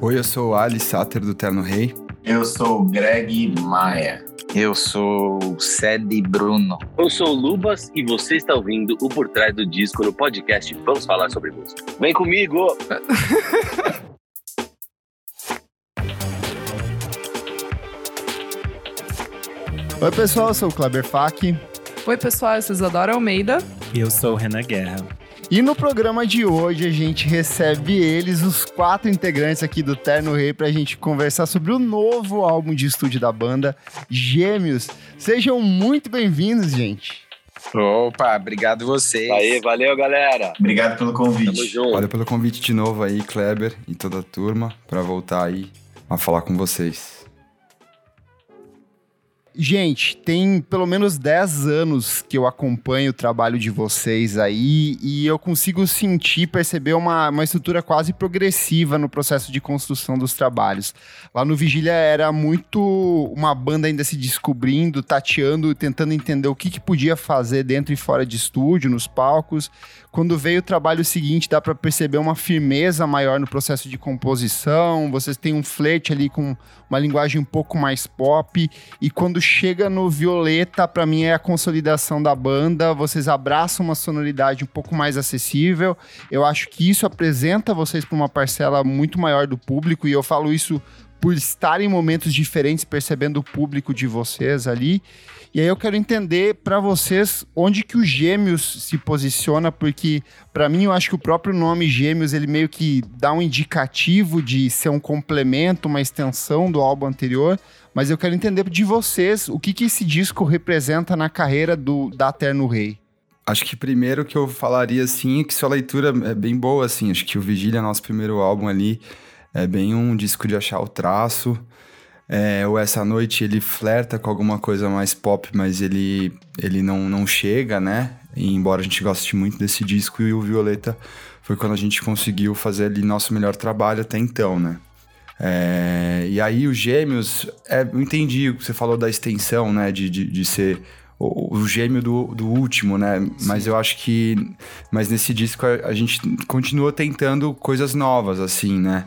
Oi, eu sou o Ali Sater do Terno Rei. Eu sou o Greg Maia. Eu sou o Cedi Bruno. Eu sou o Lubas e você está ouvindo o Por Trás do Disco no podcast Vamos Falar Sobre Música. Vem comigo! Oi, pessoal, eu sou o Kleber Fak. Oi, pessoal, eu sou Isadora Almeida. E eu sou o Renan Guerra. E no programa de hoje a gente recebe eles, os quatro integrantes aqui do Terno Rei, para a gente conversar sobre o novo álbum de estúdio da banda, Gêmeos. Sejam muito bem-vindos, gente. Opa, obrigado vocês. Aí, valeu, galera. Obrigado pelo convite. Tamo junto. Valeu pelo convite de novo aí, Kleber e toda a turma, para voltar aí a falar com vocês. Gente, tem pelo menos 10 anos que eu acompanho o trabalho de vocês aí e eu consigo sentir, perceber uma, uma estrutura quase progressiva no processo de construção dos trabalhos. Lá no Vigília era muito uma banda ainda se descobrindo, tateando, tentando entender o que, que podia fazer dentro e fora de estúdio, nos palcos. Quando veio o trabalho seguinte, dá para perceber uma firmeza maior no processo de composição, vocês têm um flerte ali com uma linguagem um pouco mais pop e quando chega no Violeta, para mim é a consolidação da banda. Vocês abraçam uma sonoridade um pouco mais acessível. Eu acho que isso apresenta vocês para uma parcela muito maior do público, e eu falo isso por estar em momentos diferentes, percebendo o público de vocês ali. E aí eu quero entender para vocês onde que o Gêmeos se posiciona, porque para mim eu acho que o próprio nome Gêmeos ele meio que dá um indicativo de ser um complemento, uma extensão do álbum anterior. Mas eu quero entender de vocês o que, que esse disco representa na carreira do da Terno Rei. Acho que primeiro que eu falaria assim é que sua leitura é bem boa assim. Acho que o Vigília, nosso primeiro álbum ali, é bem um disco de achar o traço. É, o Essa Noite ele flerta com alguma coisa mais pop, mas ele, ele não, não chega, né? E embora a gente goste muito desse disco, e o Violeta foi quando a gente conseguiu fazer ali nosso melhor trabalho até então, né? É, e aí os Gêmeos, é, eu entendi o que você falou da extensão, né? De, de, de ser o, o, gêmeo do, do último, né? Sim. Mas eu acho que. Mas nesse disco a, a gente continua tentando coisas novas, assim, né?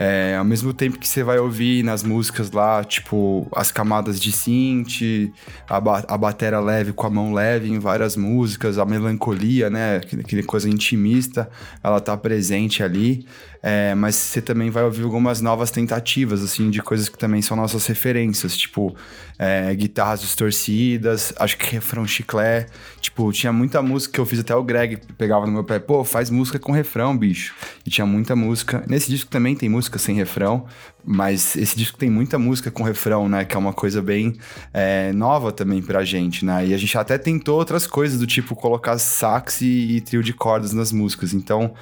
É, ao mesmo tempo que você vai ouvir nas músicas lá, tipo, as camadas de synth, a, ba a batera leve com a mão leve em várias músicas, a melancolia, né? Aquela coisa intimista, ela tá presente ali. É, mas você também vai ouvir algumas novas tentativas, assim, de coisas que também são nossas referências, tipo, é, guitarras distorcidas, acho que refrão chiclé. Tipo, tinha muita música que eu fiz até o Greg pegava no meu pé, pô, faz música com refrão, bicho. E tinha muita música. Nesse disco também tem música sem refrão, mas esse disco tem muita música com refrão, né? Que é uma coisa bem é, nova também pra gente, né? E a gente até tentou outras coisas, do tipo colocar sax e, e trio de cordas nas músicas. Então,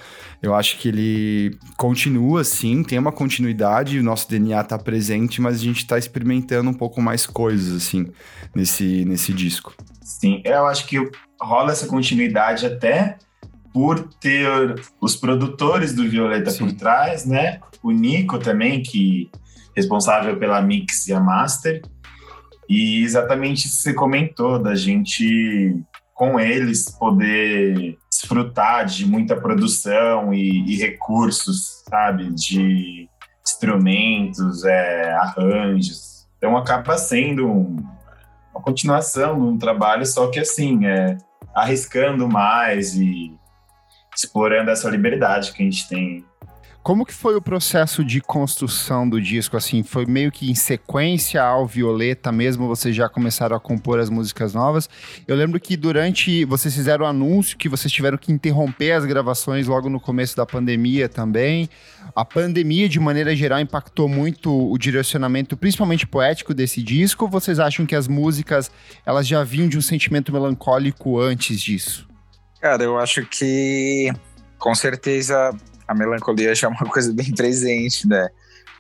eu acho que ele continua assim, tem uma continuidade, o nosso DNA tá presente, mas a gente tá experimentando um pouco mais coisas, assim, nesse, nesse disco. Sim, eu acho que rola essa continuidade até por ter os produtores do Violeta Sim. por trás, né? O Nico também, que responsável pela mix e a master. E exatamente isso que você comentou, da gente, com eles, poder desfrutar de muita produção e, e recursos, sabe? De instrumentos, é, arranjos. Então acaba sendo um, uma continuação de um trabalho, só que assim, é, arriscando mais e explorando essa liberdade que a gente tem. Como que foi o processo de construção do disco? Assim, foi meio que em sequência ao Violeta mesmo, vocês já começaram a compor as músicas novas. Eu lembro que durante, vocês fizeram o anúncio que vocês tiveram que interromper as gravações logo no começo da pandemia também. A pandemia, de maneira geral, impactou muito o direcionamento, principalmente poético desse disco. Vocês acham que as músicas, elas já vinham de um sentimento melancólico antes disso? Cara, eu acho que com certeza a melancolia já é uma coisa bem presente, né?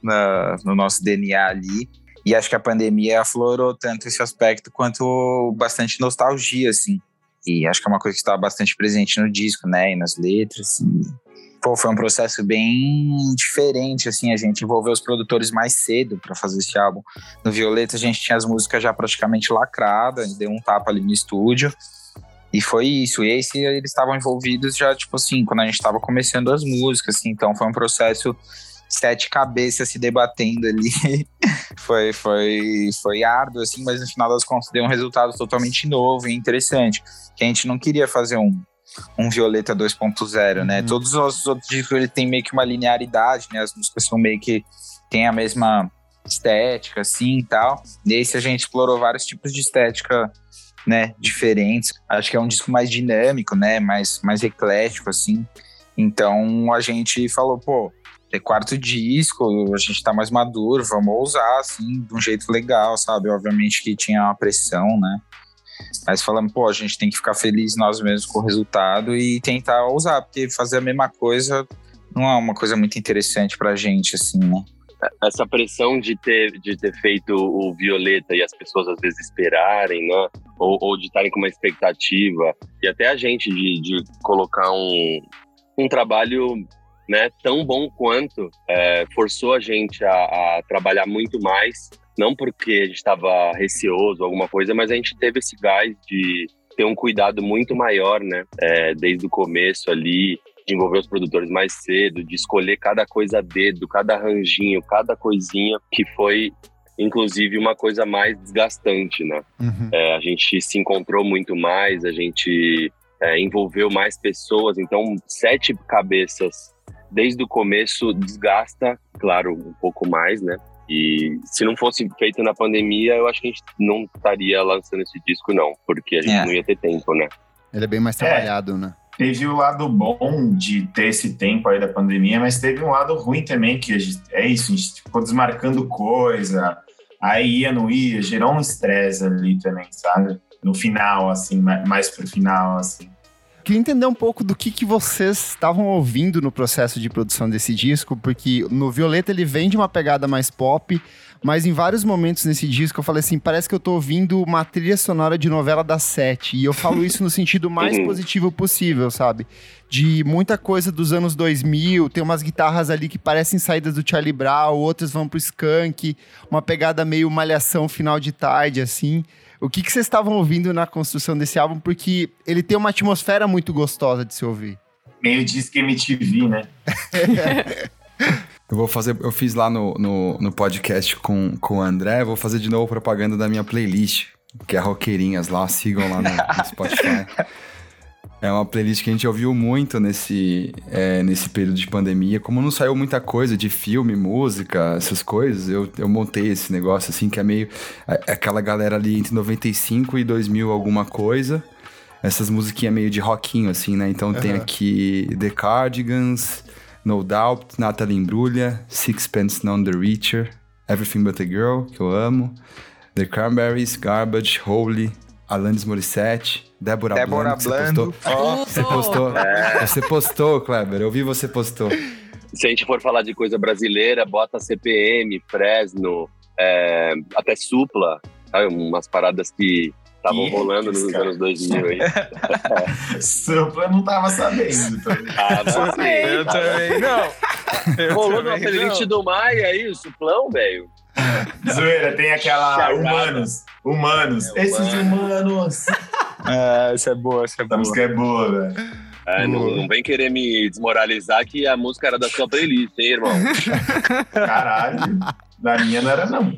Na, no nosso DNA ali. E acho que a pandemia aflorou tanto esse aspecto quanto bastante nostalgia, assim. E acho que é uma coisa que está bastante presente no disco, né? E nas letras. E, pô, foi um processo bem diferente, assim. A gente envolveu os produtores mais cedo para fazer esse álbum. No Violeta, a gente tinha as músicas já praticamente lacradas, deu um tapa ali no estúdio. E foi isso. E esse eles estavam envolvidos já, tipo assim, quando a gente estava começando as músicas, assim, então foi um processo sete cabeças se debatendo ali. foi, foi, foi árduo, assim, mas no final das contas deu um resultado totalmente novo e interessante. Que a gente não queria fazer um, um Violeta 2.0, né? Uhum. Todos os outros discos ele tem meio que uma linearidade, né? As músicas são meio que tem a mesma estética, assim e tal. Nesse a gente explorou vários tipos de estética, né? Diferentes. Acho que é um disco mais dinâmico, né? Mais, mais eclético, assim. Então a gente falou, pô, é quarto disco, a gente tá mais maduro, vamos usar, assim, de um jeito legal, sabe? Obviamente que tinha uma pressão, né? Mas falando, pô, a gente tem que ficar feliz nós mesmos com o resultado e tentar usar, porque fazer a mesma coisa não é uma coisa muito interessante pra gente, assim, né? Essa pressão de ter, de ter feito o Violeta e as pessoas às vezes esperarem, né? Ou, ou de estarem com uma expectativa, e até a gente de, de colocar um, um trabalho né, tão bom quanto, é, forçou a gente a, a, trabalhar muito mais, não porque a gente estava receoso alguma coisa, mas a gente teve esse gás de ter um cuidado muito maior, né, é, desde o começo ali, de envolver os produtores mais cedo, de escolher cada coisa a dedo, cada arranjinho, cada coisinha, que foi inclusive uma coisa mais desgastante, né? Uhum. É, a gente se encontrou muito mais, a gente é, envolveu mais pessoas, então sete cabeças desde o começo desgasta, claro, um pouco mais, né? E se não fosse feito na pandemia, eu acho que a gente não estaria lançando esse disco, não, porque a gente é. não ia ter tempo, né? Ele é bem mais trabalhado, é. né? Teve o lado bom de ter esse tempo aí da pandemia, mas teve um lado ruim também, que gente, é isso, a gente ficou desmarcando coisa, aí ia, não ia, gerou um estresse ali também, sabe? No final, assim, mais pro final, assim. Queria entender um pouco do que, que vocês estavam ouvindo no processo de produção desse disco, porque no Violeta ele vem de uma pegada mais pop, mas em vários momentos nesse disco eu falei assim, parece que eu tô ouvindo uma trilha sonora de novela da sete, e eu falo isso no sentido mais uhum. positivo possível, sabe? De muita coisa dos anos 2000, tem umas guitarras ali que parecem saídas do Charlie Brown, outras vão pro Skunk, uma pegada meio malhação final de tarde, assim. O que, que vocês estavam ouvindo na construção desse álbum? Porque ele tem uma atmosfera muito gostosa de se ouvir. Meio disque MTV, né? eu vou fazer, eu fiz lá no, no, no, podcast com, com o André, vou fazer de novo propaganda da minha playlist, que é Roqueirinhas lá, sigam lá no, no Spotify. É uma playlist que a gente ouviu muito nesse, é, nesse período de pandemia. Como não saiu muita coisa de filme, música, essas coisas, eu, eu montei esse negócio assim, que é meio. É, é aquela galera ali entre 95 e 2000 alguma coisa. Essas musiquinhas meio de rockinho, assim, né? Então uhum. tem aqui The Cardigans, No Doubt, Natalie Imbruglia, Sixpence None the Reacher, Everything But a Girl, que eu amo, The Cranberries, Garbage, Holy, Alanis Morissette, Débora, Débora Blando. Você postou. Oh. Você postou, é. você postou, Kleber. Eu vi você postou. Se a gente for falar de coisa brasileira, bota CPM, Fresno, é, até Supla, sabe? umas paradas que estavam rolando nos cara. anos 2000 aí. Supla não tava sabendo. Tava sabendo. Eu também não. Rolou na playlist do Maia aí, o Suplão, velho. Zoeira, tem aquela Charada. Humanos. Humanos. É, Esses humanos. É, essa é boa, essa é boa. Essa música é boa, velho. É, não, não, vem querer me desmoralizar que a música era da sua playlist, hein, irmão? Caralho. Da minha não era, não.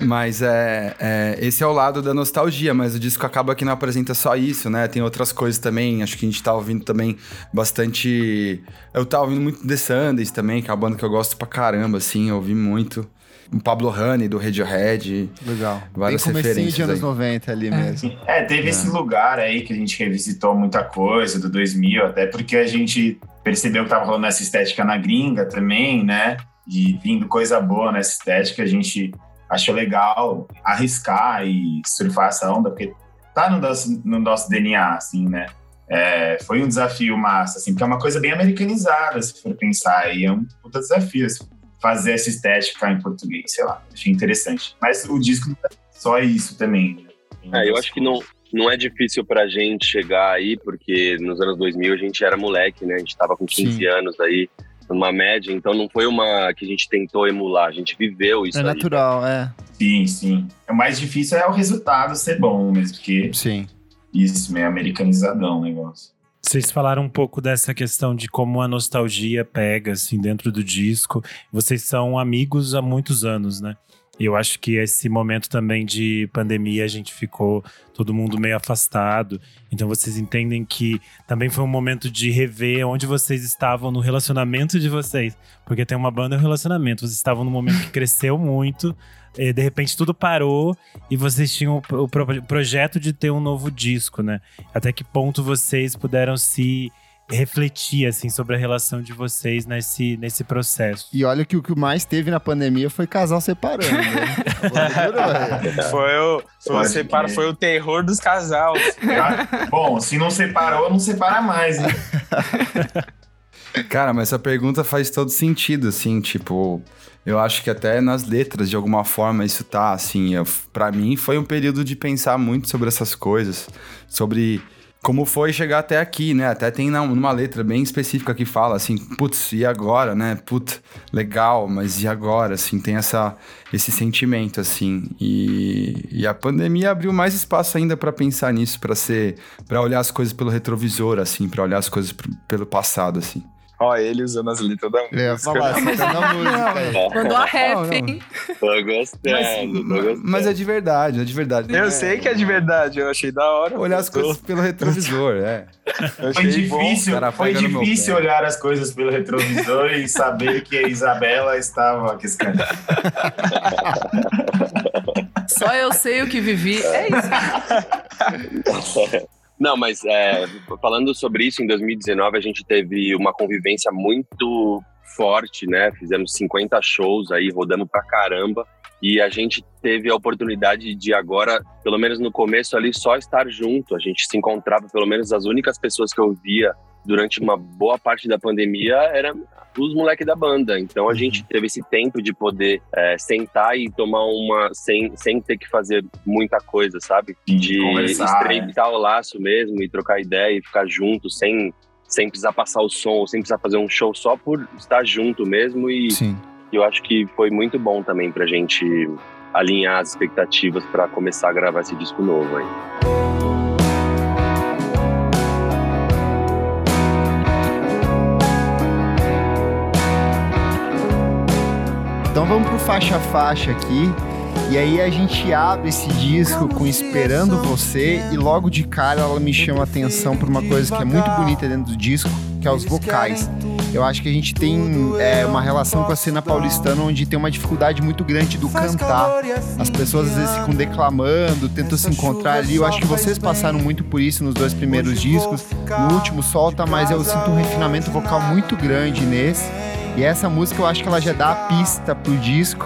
Mas é, é, esse é o lado da nostalgia, mas o disco acaba que não apresenta só isso, né? Tem outras coisas também, acho que a gente tá ouvindo também bastante... Eu tava ouvindo muito The Sundays também, que é uma banda que eu gosto pra caramba, assim, eu ouvi muito o Pablo Honey do Radiohead. Legal. Várias Bem referências de anos aí. 90 ali é. mesmo. É, teve é. esse lugar aí que a gente revisitou muita coisa do 2000, até porque a gente percebeu que tava rolando essa estética na gringa também, né? E vindo coisa boa nessa estética, a gente achou legal arriscar e surfar essa onda, porque tá no nosso, no nosso DNA, assim, né? É, foi um desafio massa, assim, porque é uma coisa bem americanizada, se for pensar, e é um puta desafio, assim fazer essa estética em português, sei lá. Achei interessante. Mas o disco não é só isso também. Né? É, eu acho que não, não é difícil pra gente chegar aí, porque nos anos 2000 a gente era moleque, né? A gente tava com 15 Sim. anos aí, numa média, então não foi uma que a gente tentou emular, a gente viveu isso É aí. natural, é. Sim, sim. O mais difícil é o resultado ser bom mesmo, porque... Sim. Isso, meio americanizadão o negócio. Vocês falaram um pouco dessa questão de como a nostalgia pega, assim, dentro do disco. Vocês são amigos há muitos anos, né? E eu acho que esse momento também de pandemia a gente ficou todo mundo meio afastado. Então vocês entendem que também foi um momento de rever onde vocês estavam no relacionamento de vocês. Porque tem uma banda e um relacionamento. Vocês estavam num momento que cresceu muito. E de repente tudo parou e vocês tinham o projeto de ter um novo disco, né? Até que ponto vocês puderam se refletir assim sobre a relação de vocês nesse, nesse processo. E olha que o que mais teve na pandemia foi casal separando. Né? foi o foi, separa, foi o terror dos casais. Ah, bom, se não separou, não separa mais, hein? Cara, mas essa pergunta faz todo sentido, assim, tipo, eu acho que até nas letras, de alguma forma, isso tá, assim, para mim foi um período de pensar muito sobre essas coisas, sobre como foi chegar até aqui, né? Até tem numa letra bem específica que fala assim, putz, e agora, né? Putz, legal, mas e agora? Assim, tem essa, esse sentimento, assim. E, e a pandemia abriu mais espaço ainda para pensar nisso, para ser, para olhar as coisas pelo retrovisor, assim, para olhar as coisas pelo passado, assim. Ó, ele usando as letras da música. É, falar, você tá na música. Mandou a rap, hein? Tô gostando, mas, tô gostando. Mas é de verdade, é de verdade. Eu é, sei que é de verdade, eu achei da hora. Olhar as coisas pelo retrovisor, é. Foi difícil, foi difícil olhar as coisas pelo retrovisor e saber que a Isabela estava quiscando. Só eu sei o que vivi, é isso. Não, mas é, falando sobre isso, em 2019 a gente teve uma convivência muito forte, né? Fizemos 50 shows aí, rodamos pra caramba. E a gente teve a oportunidade de agora, pelo menos no começo ali, só estar junto. A gente se encontrava, pelo menos as únicas pessoas que eu via durante uma boa parte da pandemia eram os moleques da banda. Então a uhum. gente teve esse tempo de poder é, sentar e tomar uma. Sem, sem ter que fazer muita coisa, sabe? De estreitar né? o laço mesmo e trocar ideia e ficar junto, sem, sem precisar passar o som, sem precisar fazer um show só por estar junto mesmo. E Sim. eu acho que foi muito bom também pra gente alinhar as expectativas para começar a gravar esse disco novo aí. Então vamos pro faixa a faixa aqui. E aí a gente abre esse disco com Esperando Você e logo de cara ela me chama a atenção por uma coisa que é muito bonita dentro do disco, que é os vocais. Eu acho que a gente tem é, uma relação com a cena paulistana onde tem uma dificuldade muito grande do cantar. As pessoas às vezes ficam declamando, tentam se encontrar ali. Eu acho que vocês passaram muito por isso nos dois primeiros discos. No último solta, mas eu sinto um refinamento vocal muito grande nesse. E essa música eu acho que ela já dá a pista pro disco.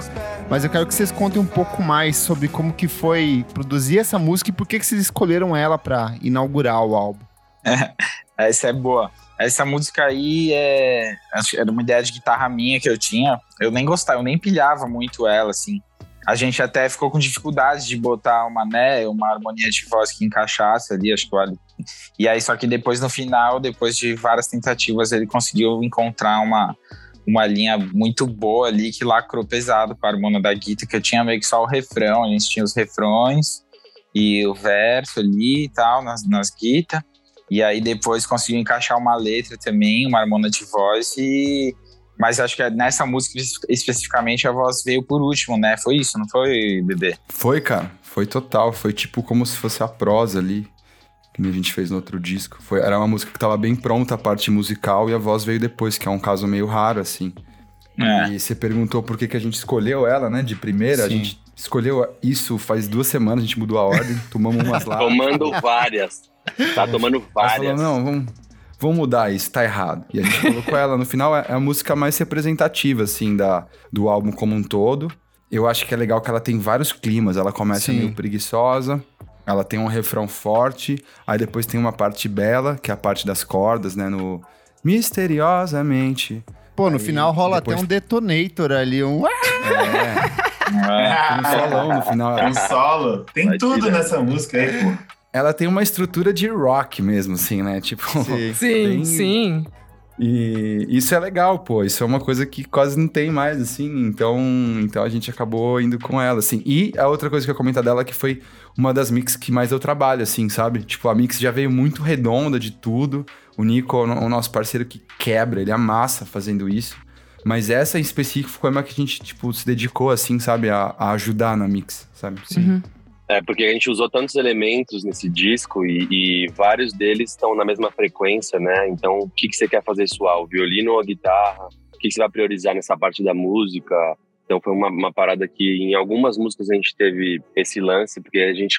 Mas eu quero que vocês contem um pouco mais sobre como que foi produzir essa música e por que, que vocês escolheram ela para inaugurar o álbum. Essa é boa. Essa música aí é. Era uma ideia de guitarra minha que eu tinha. Eu nem gostava, eu nem pilhava muito ela, assim. A gente até ficou com dificuldade de botar uma, né, uma harmonia de voz que encaixasse ali, acho que o E aí, só que depois, no final, depois de várias tentativas, ele conseguiu encontrar uma, uma linha muito boa ali que lacrou pesado para o Mono da Guita, que eu tinha meio que só o refrão, a gente tinha os refrões e o verso ali e tal, nas, nas guitas. E aí depois conseguiu encaixar uma letra também, uma harmonia de voz e mas acho que nessa música especificamente a voz veio por último, né? Foi isso, não foi, bebê? Foi, cara. Foi total. Foi tipo como se fosse a prosa ali que a gente fez no outro disco. Foi, era uma música que estava bem pronta, a parte musical, e a voz veio depois, que é um caso meio raro, assim. É. E você perguntou por que, que a gente escolheu ela, né? De primeira, Sim. a gente escolheu isso faz duas semanas, a gente mudou a ordem, tomamos umas lá. Tomando várias. Tá tomando várias. Falou, não, vamos, vamos mudar isso, tá errado. E a gente colocou ela. No final, é a música mais representativa, assim, da, do álbum como um todo. Eu acho que é legal que ela tem vários climas. Ela começa Sim. meio preguiçosa, ela tem um refrão forte, aí depois tem uma parte bela, que é a parte das cordas, né? No Misteriosamente. Pô, no aí, final rola depois... até um detonator ali, um. É. É, um solão no final. Tem um solo. Tem Vai tudo tirar. nessa música aí, pô. Ela tem uma estrutura de rock mesmo, assim, né? Tipo. Sim, sim. sim. E isso é legal, pô. Isso é uma coisa que quase não tem mais, assim. Então, então a gente acabou indo com ela, assim. E a outra coisa que eu ia comentar dela é que foi uma das mix que mais eu trabalho, assim, sabe? Tipo, a mix já veio muito redonda de tudo. O Nico, o nosso parceiro que quebra, ele amassa fazendo isso. Mas essa em específico foi uma que a gente, tipo, se dedicou, assim, sabe? A, a ajudar na mix, sabe? Sim. Uhum. É, porque a gente usou tantos elementos nesse disco e, e vários deles estão na mesma frequência, né? Então, o que, que você quer fazer suar? O violino ou a guitarra? O que, que você vai priorizar nessa parte da música? Então, foi uma, uma parada que em algumas músicas a gente teve esse lance, porque a gente.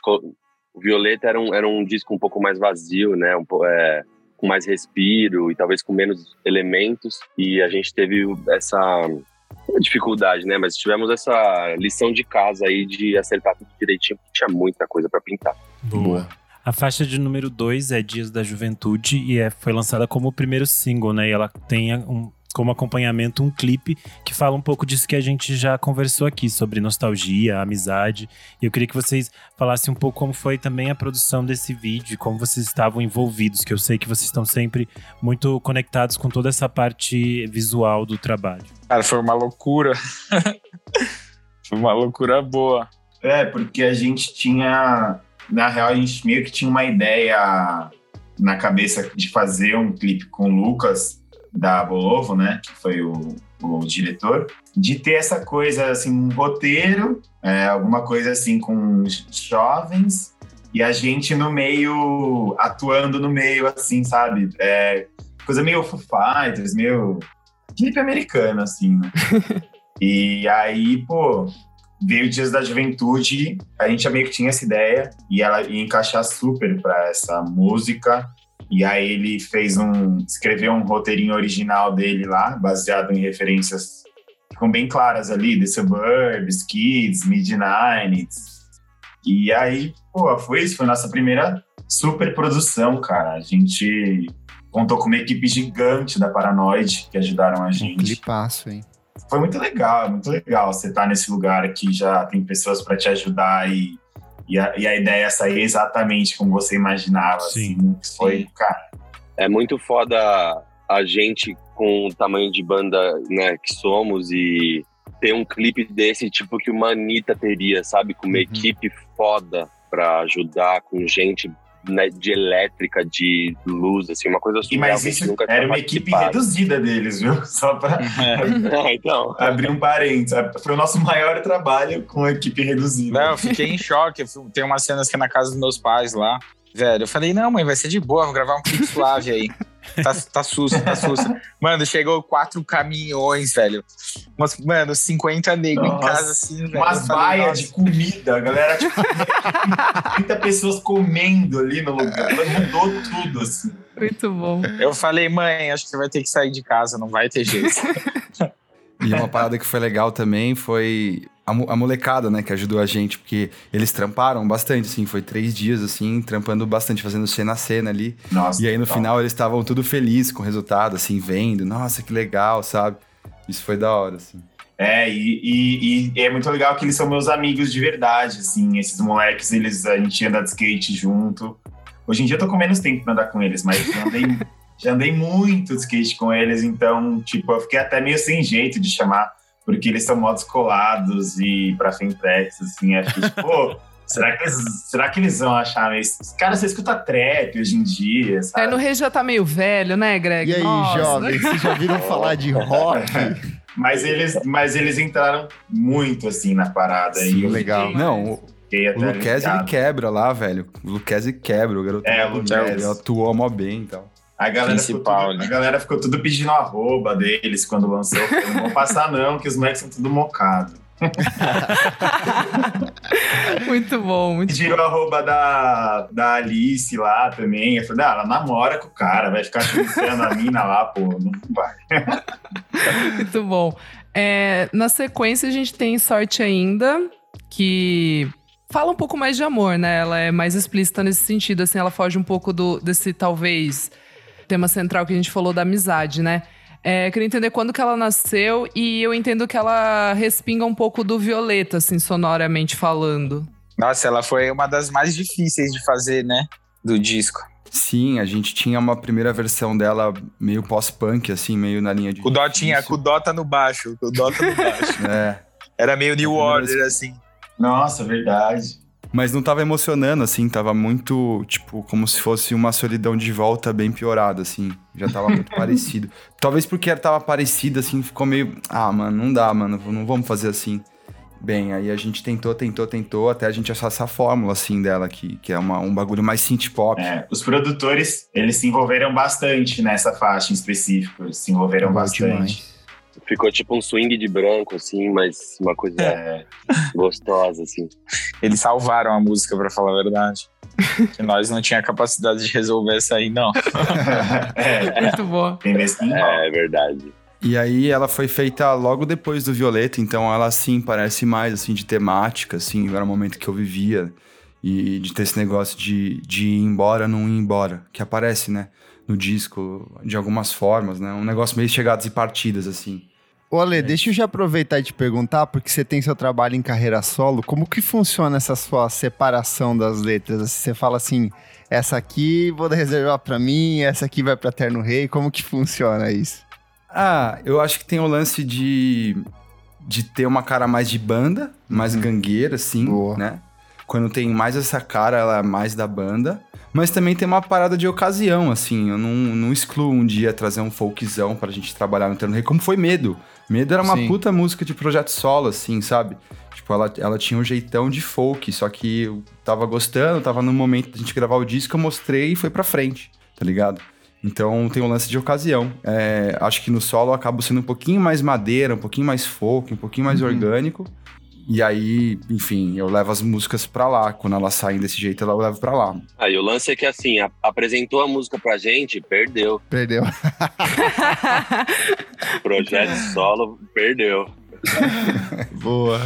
O Violeta era um, era um disco um pouco mais vazio, né? Um, é, com mais respiro e talvez com menos elementos. E a gente teve essa dificuldade, né? Mas tivemos essa lição de casa aí de acertar tudo direitinho, porque tinha muita coisa para pintar. Boa. A faixa de número 2 é Dias da Juventude e é, foi lançada como o primeiro single, né? E ela tem um, como acompanhamento um clipe que fala um pouco disso que a gente já conversou aqui, sobre nostalgia, amizade. E eu queria que vocês falassem um pouco como foi também a produção desse vídeo, como vocês estavam envolvidos, que eu sei que vocês estão sempre muito conectados com toda essa parte visual do trabalho. Cara, foi uma loucura. foi uma loucura boa. É, porque a gente tinha. Na real, a gente meio que tinha uma ideia na cabeça de fazer um clipe com o Lucas da Bolovo, né, que foi o, o diretor, de ter essa coisa, assim, um roteiro, é, alguma coisa assim com jovens e a gente no meio, atuando no meio, assim, sabe? É, coisa meio Foo Fighters, meio clipe americano, assim, né? e aí, pô, veio Dias da Juventude, a gente já meio que tinha essa ideia e ela ia encaixar super para essa música. E aí ele fez um, escreveu um roteirinho original dele lá, baseado em referências que ficam bem claras ali, The Suburbs, Kids, Mid-90s. E aí, pô, foi isso, foi nossa primeira super produção, cara. A gente contou com uma equipe gigante da Paranoid que ajudaram a gente. Um passo, hein? Foi muito legal, muito legal você estar tá nesse lugar aqui, já tem pessoas para te ajudar e e a, e a ideia é sair exatamente como você imaginava. Sim. Assim, foi, Sim. cara. É muito foda a gente com o tamanho de banda né, que somos e ter um clipe desse tipo que uma Anitta teria, sabe? Com uma uhum. equipe foda para ajudar, com gente né, de elétrica, de luz, assim, uma coisa surreal. Mas isso nunca era uma equipe reduzida deles, viu? Só para é. então. abrir um parênteses. Foi o nosso maior trabalho com a equipe reduzida. Não, eu fiquei em choque. Tem umas cenas que é na casa dos meus pais lá. Velho, eu falei, não, mãe, vai ser de boa, vou gravar um clipe suave aí. Tá, tá susto, tá susto. Mano, chegou quatro caminhões, velho. Mas, mano, 50 negros em casa, assim, velho. Umas baias de comida, a galera, tipo, 30 pessoas comendo ali no lugar. Mudou tudo, assim. Muito bom. Eu falei, mãe, acho que você vai ter que sair de casa, não vai ter jeito. E uma parada que foi legal também foi a, a, molecada, né, que ajudou a gente, porque eles tramparam bastante, assim, foi três dias, assim, trampando bastante, fazendo cena a cena ali. Nossa, e aí no final eles estavam tudo felizes com o resultado, assim, vendo, nossa, que legal, sabe? Isso foi da hora, assim. É, e, e, e, é muito legal que eles são meus amigos de verdade, assim, esses moleques, eles, a gente anda de skate junto. Hoje em dia eu tô com menos tempo pra andar com eles, mas já andei, já andei muito de skate com eles, então, tipo, eu fiquei até meio sem jeito de chamar porque eles são modos colados e pra Femprex, assim, acho que, tipo, será que, eles, será que eles vão achar isso? Cara, você escuta trap hoje em dia, sabe? É, no Rei já tá meio velho, né, Greg? E aí, Nossa. jovens, vocês já viram falar de rock? mas, eles, mas eles entraram muito, assim, na parada. Sim, e legal. Não, o, o Luquezzi, ele quebra lá, velho. O Luquezzi quebra, o garoto. É, o Luquezzi. Ele atuou mó bem e então. tal. A galera, ficou tudo, né? a galera ficou tudo pedindo arroba deles quando lançou. Eu não vou passar, não, que os moleques são tudo mocado. muito bom, muito Pediram bom. arroba da, da Alice lá também. Eu falei, ah, ela namora com o cara, vai ficar chutando a mina lá, pô, não vai. muito bom. É, na sequência, a gente tem Sorte Ainda, que fala um pouco mais de amor, né? Ela é mais explícita nesse sentido, assim, ela foge um pouco do, desse talvez tema central que a gente falou da amizade, né? É, queria entender quando que ela nasceu e eu entendo que ela respinga um pouco do Violeta, assim, sonoramente falando. Nossa, ela foi uma das mais difíceis de fazer, né? Do disco. Sim, a gente tinha uma primeira versão dela meio pós-punk, assim, meio na linha de. O Dó tinha, com o Dota no baixo. O Dota no baixo. É. Era meio New Order, assim. Nossa, verdade. Mas não tava emocionando, assim, tava muito, tipo, como se fosse uma solidão de volta bem piorada, assim. Já tava muito parecido. Talvez porque tava parecido, assim, ficou meio. Ah, mano, não dá, mano, não vamos fazer assim. Bem, aí a gente tentou, tentou, tentou, até a gente achar essa fórmula, assim, dela, que, que é uma, um bagulho mais synth pop. É, os produtores, eles se envolveram bastante nessa faixa em específico. Se envolveram bastante. demais. Ficou tipo um swing de branco, assim, mas uma coisa É. gostosa, assim. Eles salvaram a música, pra falar a verdade. que nós não tinha capacidade de resolver essa aí, não. é, Muito que enrola. É verdade. E aí ela foi feita logo depois do Violeta, então ela sim parece mais assim de temática, assim, era o momento que eu vivia e de ter esse negócio de, de ir embora, não ir embora, que aparece, né, no disco de algumas formas, né, um negócio meio chegadas e partidas assim. Ô Ale, deixa eu já aproveitar e te perguntar, porque você tem seu trabalho em carreira solo, como que funciona essa sua separação das letras? Assim, Você fala assim, essa aqui vou reservar pra mim, essa aqui vai pra Terno Rei, como que funciona isso? Ah, eu acho que tem o lance de de ter uma cara mais de banda, mais gangueira assim, Boa. né? Quando tem mais essa cara, ela é mais da banda. Mas também tem uma parada de ocasião, assim. Eu não, não excluo um dia trazer um folkzão pra gente trabalhar no Terno Rei, como foi Medo. Medo era uma Sim. puta música de projeto solo, assim, sabe? Tipo, ela, ela tinha um jeitão de folk, só que eu tava gostando, tava no momento da gente gravar o disco, eu mostrei e foi pra frente, tá ligado? Então tem um lance de ocasião. É, acho que no solo eu acabo sendo um pouquinho mais madeira, um pouquinho mais folk, um pouquinho mais orgânico. E aí, enfim, eu levo as músicas pra lá. Quando elas saem desse jeito, eu levo pra lá. Aí o lance é que, assim, a- apresentou a música pra gente, perdeu. Perdeu. Projeto solo, perdeu. Boa.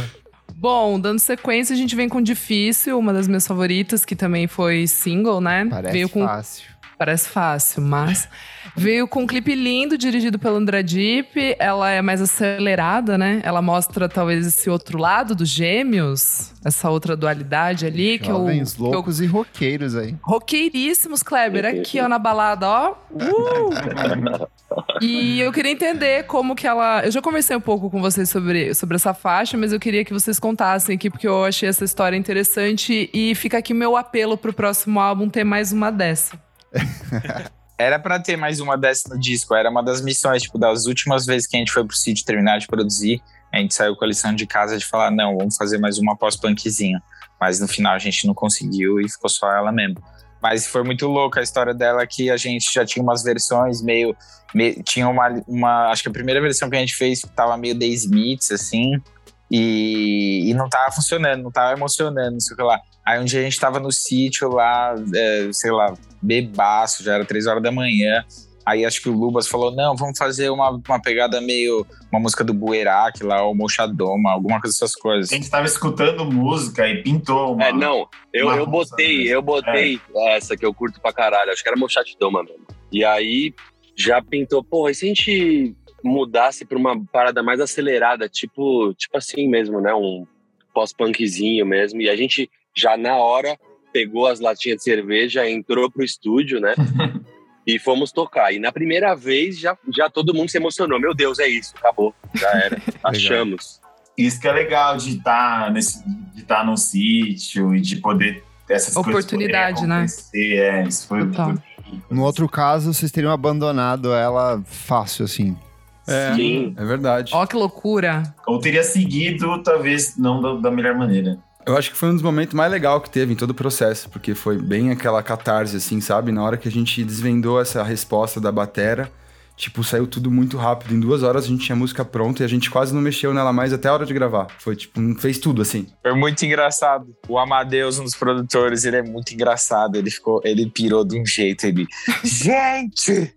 Bom, dando sequência, a gente vem com Difícil, uma das minhas favoritas, que também foi single, né? Parece Veio com fácil. Parece fácil, mas veio com um clipe lindo dirigido pelo André Deep. Ela é mais acelerada, né? Ela mostra talvez esse outro lado dos gêmeos, essa outra dualidade ali que eu, Jovens, que eu loucos e roqueiros aí. Roqueiríssimos, Kleber, aqui ó na balada, ó. Uh! E eu queria entender como que ela. Eu já conversei um pouco com vocês sobre, sobre essa faixa, mas eu queria que vocês contassem aqui, porque eu achei essa história interessante. E fica aqui o meu apelo pro próximo álbum ter mais uma dessa. Era pra ter mais uma dessa no disco, era uma das missões, tipo, das últimas vezes que a gente foi pro sítio terminar de produzir, a gente saiu com a lição de casa de falar, não, vamos fazer mais uma pós-punkzinha. Mas no final a gente não conseguiu e ficou só ela mesmo. Mas foi muito louca a história dela que a gente já tinha umas versões meio. me- tinha uma, uma. Acho que a primeira versão que a gente fez tava meio The Smiths, assim. E, e não tava funcionando, não tava emocionando, não sei o que lá. Aí um dia a gente tava no sítio lá, é, sei lá, bebaço, já era três horas da manhã. Aí acho que o Lubas falou: não, vamos fazer uma, uma pegada meio. Uma música do Buerak lá, ou Mochadoma, alguma coisa dessas coisas. A gente tava escutando música e pintou uma. É, não, eu, eu botei, mesmo. eu botei essa que eu curto pra caralho. Acho que era Mochatidoma mesmo. E aí já pintou, pô, e se a gente mudasse pra uma parada mais acelerada, tipo, tipo assim mesmo, né? Um pós-punkzinho mesmo. E a gente já na hora pegou as latinhas de cerveja, entrou pro estúdio, né? e fomos tocar. E na primeira vez já, já todo mundo se emocionou. Meu Deus, é isso, acabou. Já era. Achamos. Isso que é legal de estar nesse, de estar num sítio e de poder ter essas Oportunidade, coisas né? É, isso foi, foi No outro caso, vocês teriam abandonado ela fácil, assim. É, Sim. é verdade. Ó, que loucura. Ou teria seguido, talvez não da, da melhor maneira. Eu acho que foi um dos momentos mais legais que teve em todo o processo, porque foi bem aquela catarse, assim, sabe? Na hora que a gente desvendou essa resposta da batera, tipo, saiu tudo muito rápido. Em duas horas a gente tinha a música pronta e a gente quase não mexeu nela mais até a hora de gravar. Foi, tipo, fez tudo, assim. Foi muito engraçado. O Amadeus, um dos produtores, ele é muito engraçado. Ele ficou, ele pirou de um jeito. Ele, gente,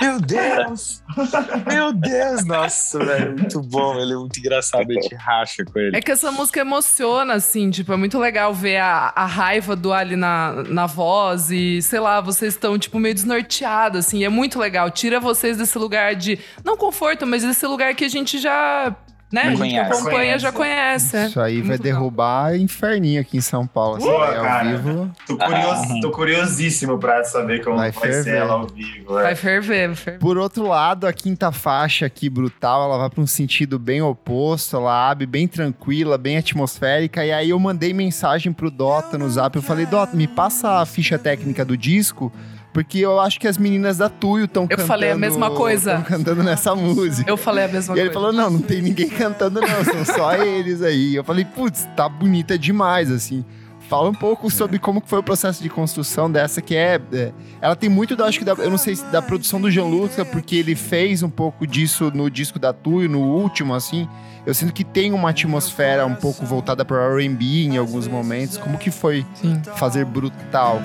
meu Deus, meu Deus, nossa, velho, muito bom. Ele é muito engraçado, a gente racha com ele. É que essa música emociona, assim, tipo, é muito legal ver a, a raiva do Ali na, na voz e, sei lá, vocês estão, tipo, meio desnorteados, assim, é muito legal. Tira vocês desse lugar de, não conforto, mas desse lugar que a gente já né? Já A gente que conhece. acompanha já conhece. é. Isso aí vai legal. derrubar inferninho aqui em São Paulo. assim, Boa, ao cara. vivo. Tô, curioso, tô curiosíssimo pra saber como Vai vai, ser ela ao vivo. Vai é. ferver, vai ferver. Por outro lado, a quinta faixa aqui, brutal, ela vai para um sentido bem oposto, ela abre bem tranquila, bem atmosférica, e aí eu mandei mensagem pro Dota no zap, eu falei, Dota, me passa a ficha técnica do disco, porque eu acho que as meninas da Tuyo estão Eu cantando... falei a mesma coisa. Cantando nessa música. Eu falei a mesma E ele coisa. falou, não, não tem ninguém cantando não, são só eles aí. Eu falei, putz, tá bonita demais, assim. Fala um pouco sobre como foi o processo de construção dessa, que é... é, ela tem muito, da, acho que, da, eu não sei, se da produção do Jean Lucas, porque ele fez um pouco disso no disco da Tuyo, no último, assim. Eu sinto que tem uma atmosfera um pouco voltada para R&B em alguns momentos. Como que foi Sim. fazer Brutal?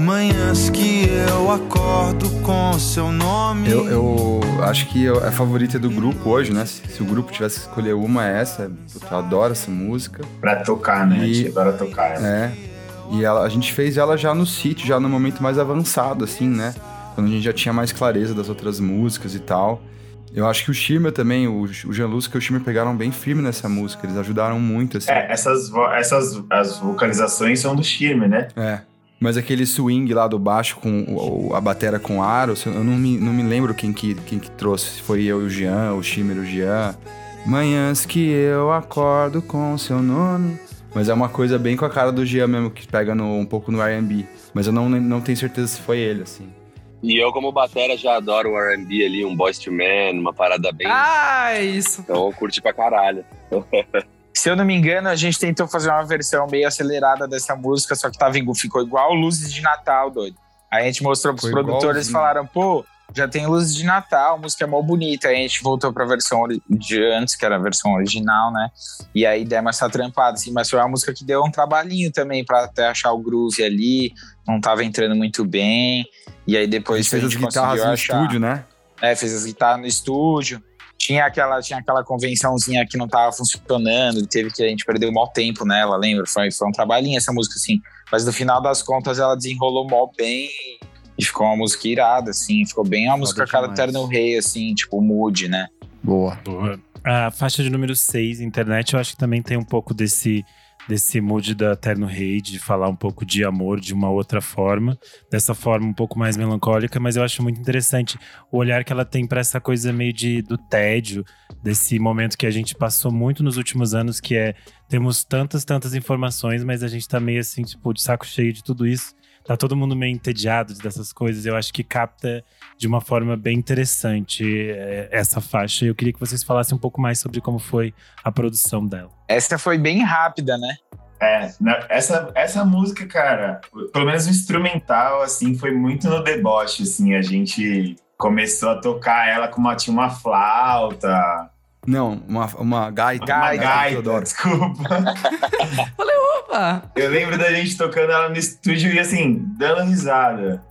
Manhãs que eu acordo com seu nome. Eu, eu acho que eu- é a favorita do grupo hoje, né? Se, se o grupo tivesse que escolher uma, é essa. Eu adoro essa música. Pra tocar, né? A E- gente adora tocar. ela. É. E ela, a gente fez ela já no sítio, já no momento mais avançado, assim, né? Quando a gente já tinha mais clareza das outras músicas e tal. Eu acho que o Schirmer também, o, o Jean Lusca e o Schirmer pegaram bem firme nessa música. Eles ajudaram muito, assim. É, essas, vo- essas as vocalizações são do Schirmer, né? É. Mas aquele swing lá do baixo com a batera com aro, eu não me, não me lembro quem que, quem que trouxe. Se foi eu e o Jean, o Schimmer e o Jean. Manhãs que eu acordo com seu nome. Mas é uma coisa bem com a cara do Jean mesmo, que pega no- um pouco no R&B. Mas eu não, não tenho certeza se foi ele, assim. E eu, como batera, já adoro o R&B ali, um Boys to Man, uma parada bem... Ah, isso. Então eu curti pra caralho. Se eu não me engano, a gente tentou fazer uma versão meio acelerada dessa música, só que tava, ficou igual Luzes de Natal, doido. Aí a gente mostrou pros Ficou produtores e falaram, pô, já tem Luzes de Natal, a música é mó bonita. Aí a gente voltou pra versão de antes, que era a versão original, né? E aí demos essa trampada, assim, mas foi uma música que deu um trabalhinho também pra até achar o groove ali, não tava entrando muito bem. E aí A depois gente fez a as gente guitarras no achar. estúdio, né? É, fez as guitarras no estúdio. Tinha aquela, tinha aquela convençãozinha que não tava funcionando, teve que a gente perdeu mó tempo nela, lembra? Foi, foi um trabalhinho essa música, assim. Mas no final das contas ela desenrolou mó bem e ficou uma música irada, assim. Ficou bem uma música cara. Terno Rei, assim, tipo mood, né? Boa. Boa. A faixa de número 6, internet, eu acho que também tem um pouco desse, desse mood da Terno Rei, de falar um pouco de amor de uma outra forma, dessa forma um pouco mais melancólica, mas eu acho muito interessante o olhar que ela tem para essa coisa meio de, do tédio, desse momento que a gente passou muito nos últimos anos, que é temos tantas, tantas informações, mas a gente tá meio assim, tipo, de saco cheio de tudo isso. Tá todo mundo meio entediado dessas coisas. Eu acho que capta de uma forma bem interessante é, essa faixa. Eu queria que vocês falassem um pouco mais sobre como foi a produção dela. Essa foi bem rápida, né? É, na- essa, essa música, cara, pelo menos o instrumental, assim, foi muito no deboche, assim, a gente começou a tocar ela com uma, tinha uma flauta, Não, uma, uma gaita. uma Gaita, gaita, Teodoro. desculpa. Opa! Eu lembro da gente tocando ela no estúdio e, assim, dando risada.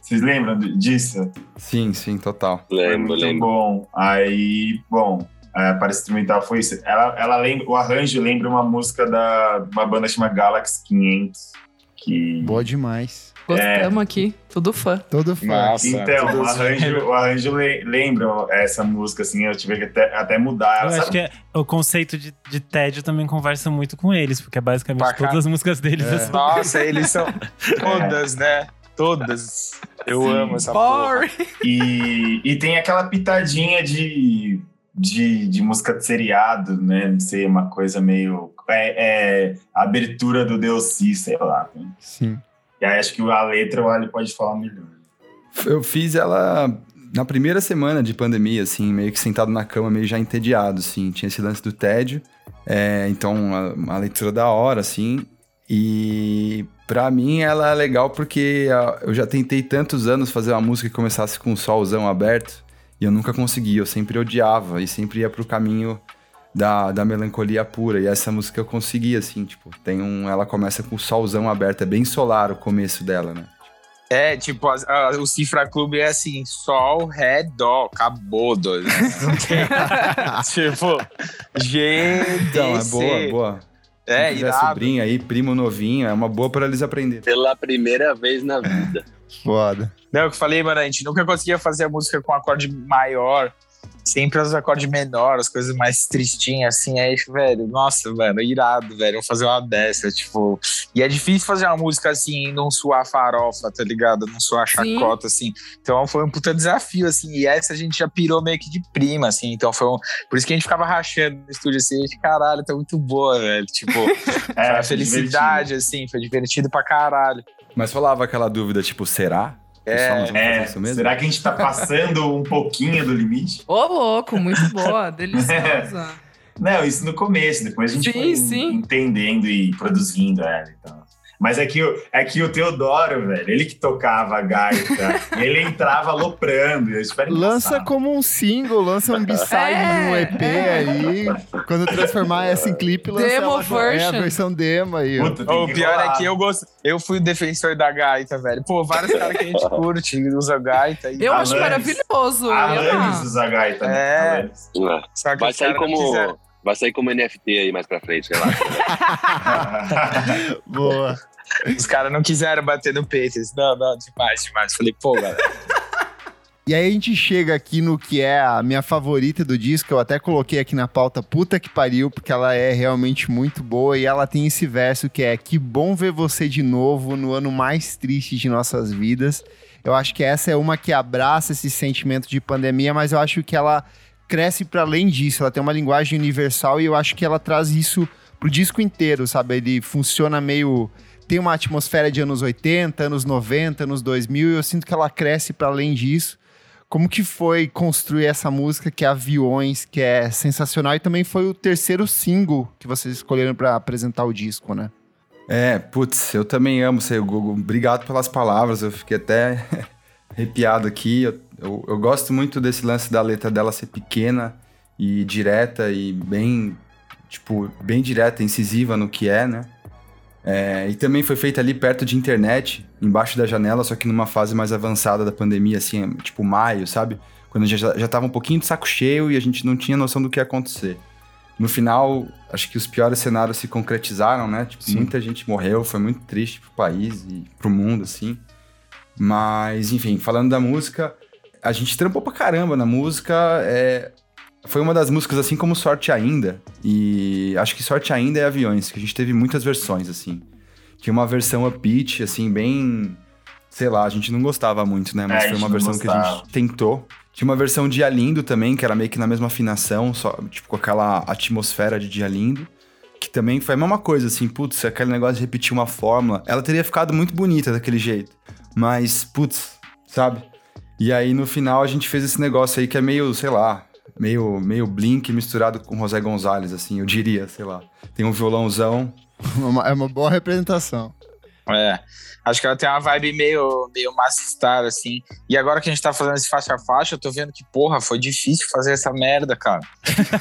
Vocês lembram disso? Sim, sim, total. Foi Lembro, muito lembro. bom. Aí, bom, é, para instrumental foi isso. Ela, ela lembra, o arranjo lembra uma música da uma banda chamada Galaxy 500, que Boa demais. Gostamos aqui, tudo fã. Todo fã. Nossa, Então, tudo o arranjo, o arranjo le- lembra essa música, assim, eu tive que até, até mudar. Eu Ela, acho sabe? que é- o conceito de, de tédio também conversa muito com eles, porque é basicamente Pra todas as músicas deles. É. é sobre- Nossa, eles são todas, né? Todas. Eu Sim. amo essa porra. E, e tem aquela pitadinha de, de, de música de seriado, né? Não sei, uma coisa meio. É, é abertura do DLC, sei lá. né? Sim. E aí acho que a letra o Ali pode falar melhor. Eu fiz ela na primeira semana de pandemia, assim, meio que sentado na cama, meio já entediado, assim. Tinha esse lance do tédio. É, então, a- uma leitura da hora, assim. E pra mim ela é legal porque ah, eu já tentei tantos anos fazer uma música que começasse com o solzão aberto e eu nunca consegui. Eu sempre odiava e sempre ia pro caminho da, da melancolia pura. E essa música eu consegui, assim, tipo, tem um. Ela começa com o solzão aberto, é bem solar o começo dela, né? É, tipo, as- a- o Cifra Clube é assim, sol, ré, dó, acabou, doido. Tipo, G, Então, é boa, boa. É, Se tiver irado. sobrinho aí, primo novinho, é uma boa pra eles aprenderem. Pela primeira vez na vida. Foda. Não, eu falei, mano, a gente nunca conseguia fazer a música com um acorde maior sempre os acordes menores, as coisas mais tristinhas, assim, aí, velho, nossa, mano, irado, velho, vamos fazer uma dessa, tipo, e é difícil fazer uma música assim, não suar farofa, tá ligado, não suar chacota, Sim. assim, então foi um puta desafio, assim, e essa a gente já pirou meio que de prima, assim, então foi um, por isso que a gente ficava rachando no estúdio, assim, gente, caralho, tá muito boa, velho, tipo, é, a felicidade, divertido. assim, foi divertido pra caralho. Mas falava aquela dúvida, tipo, será? É, é será que a gente tá passando um pouquinho do limite? Ô, louco, muito boa, deliciosa. Não, isso no começo, depois a gente sim, foi sim. entendendo e produzindo ela. Então. Mas é que, é que o Teodoro, velho, ele que tocava a gaita, ele entrava loprando. lança como um single, lança um b-side é, no EP é. aí. Quando transformar essa em clipe, lança demo é a versão demo aí. Puta, o pior rolar. é que eu gosto. Eu fui o defensor da gaita, velho. Pô, vários caras que a gente curte usa gaita. E... Eu Alanis, acho maravilhoso. Alanis usa gaita. Né? É. Vai sair como... Vai sair como NFT aí mais pra frente, relaxa. Boa. Os caras não quiseram bater no peito. Não, não, demais, demais. Falei, pô, galera. E aí a gente chega aqui no que é a minha favorita do disco, eu até coloquei aqui na pauta puta que pariu, porque ela é realmente muito boa e ela tem esse verso que é que bom ver você de novo no ano mais triste de nossas vidas. Eu acho que essa é uma que abraça esse sentimento de pandemia, mas eu acho que ela cresce para além disso. Ela tem uma linguagem universal e eu acho que ela traz isso pro disco inteiro, sabe? Ele funciona meio tem uma atmosfera de anos 80, anos 90, anos 2000 e eu sinto que ela cresce para além disso. Como que foi construir essa música que é Aviões, que é sensacional e também foi o terceiro single que vocês escolheram para apresentar o disco, né? É, putz, eu também amo você, Google. Obrigado pelas palavras, eu fiquei até arrepiado aqui. Eu eu, eu gosto muito desse lance da letra dela ser pequena e direta e bem, tipo, bem direta, incisiva no que é, né? É, e também foi feita ali perto de internet, embaixo da janela, só que numa fase mais avançada da pandemia, assim, tipo maio, sabe? Quando já, já tava um pouquinho de saco cheio e a gente não tinha noção do que ia acontecer. No final, acho que os piores cenários se concretizaram, né? Tipo, muita gente morreu, foi muito triste pro país e pro mundo, assim. Mas, enfim, falando da música, a gente trampou pra caramba na música. É, foi uma das músicas, assim como Sorte Ainda. E acho que Sorte Ainda é Aviões, que a gente teve muitas versões, assim. Tinha uma versão upbeat, assim, bem. Sei lá, a gente não gostava muito, né? Mas é, foi uma versão que a gente tentou. Tinha uma versão de Alindo também, que era meio que na mesma afinação, só, tipo, com aquela atmosfera de Dia Lindo. Que também foi a mesma coisa, assim, putz, aquele negócio de repetir uma fórmula. Ela teria ficado muito bonita daquele jeito. Mas, putz, sabe? E aí no final a gente fez esse negócio aí que é meio, sei lá, meio, meio Blink misturado com José Gonzalez, assim, eu diria, sei lá. Tem um violãozão. é uma boa representação. É. Acho que ela tem uma vibe meio, meio massistar, assim. E agora que a gente tá fazendo esse faixa a faixa, eu tô vendo que, porra, foi difícil fazer essa merda, cara.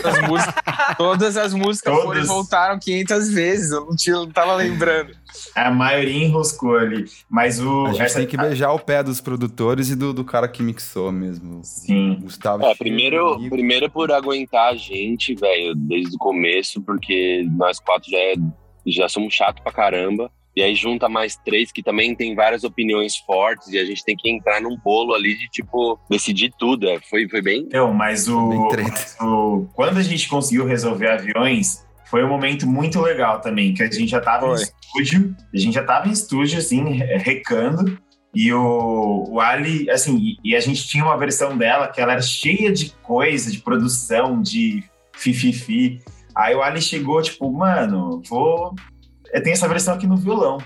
As músicas, todas as músicas todas. foram e voltaram 500 vezes. Eu não, tinha, não tava lembrando. A maioria enroscou ali. Mas o. A gente essa... tem que beijar o pé dos produtores e do, do cara que mixou mesmo. Sim. Gustavo. É, primeiro, primeiro por aguentar a gente, velho, desde o começo, porque nós quatro já, é, já somos chato pra caramba. E aí junta mais três que também tem várias opiniões fortes e a gente tem que entrar num bolo ali de, tipo, decidir tudo. É, foi, foi bem... Então, mas o, mas o... Quando a gente conseguiu resolver aviões, foi um momento muito legal também, que a gente já tava foi. em estúdio, a gente já tava em estúdio, assim, recando, e o, o Ali, assim, e a gente tinha uma versão dela que ela era cheia de coisa, de produção, de fififi. Aí o Ali chegou, tipo, mano, vou tem essa versão aqui no violão.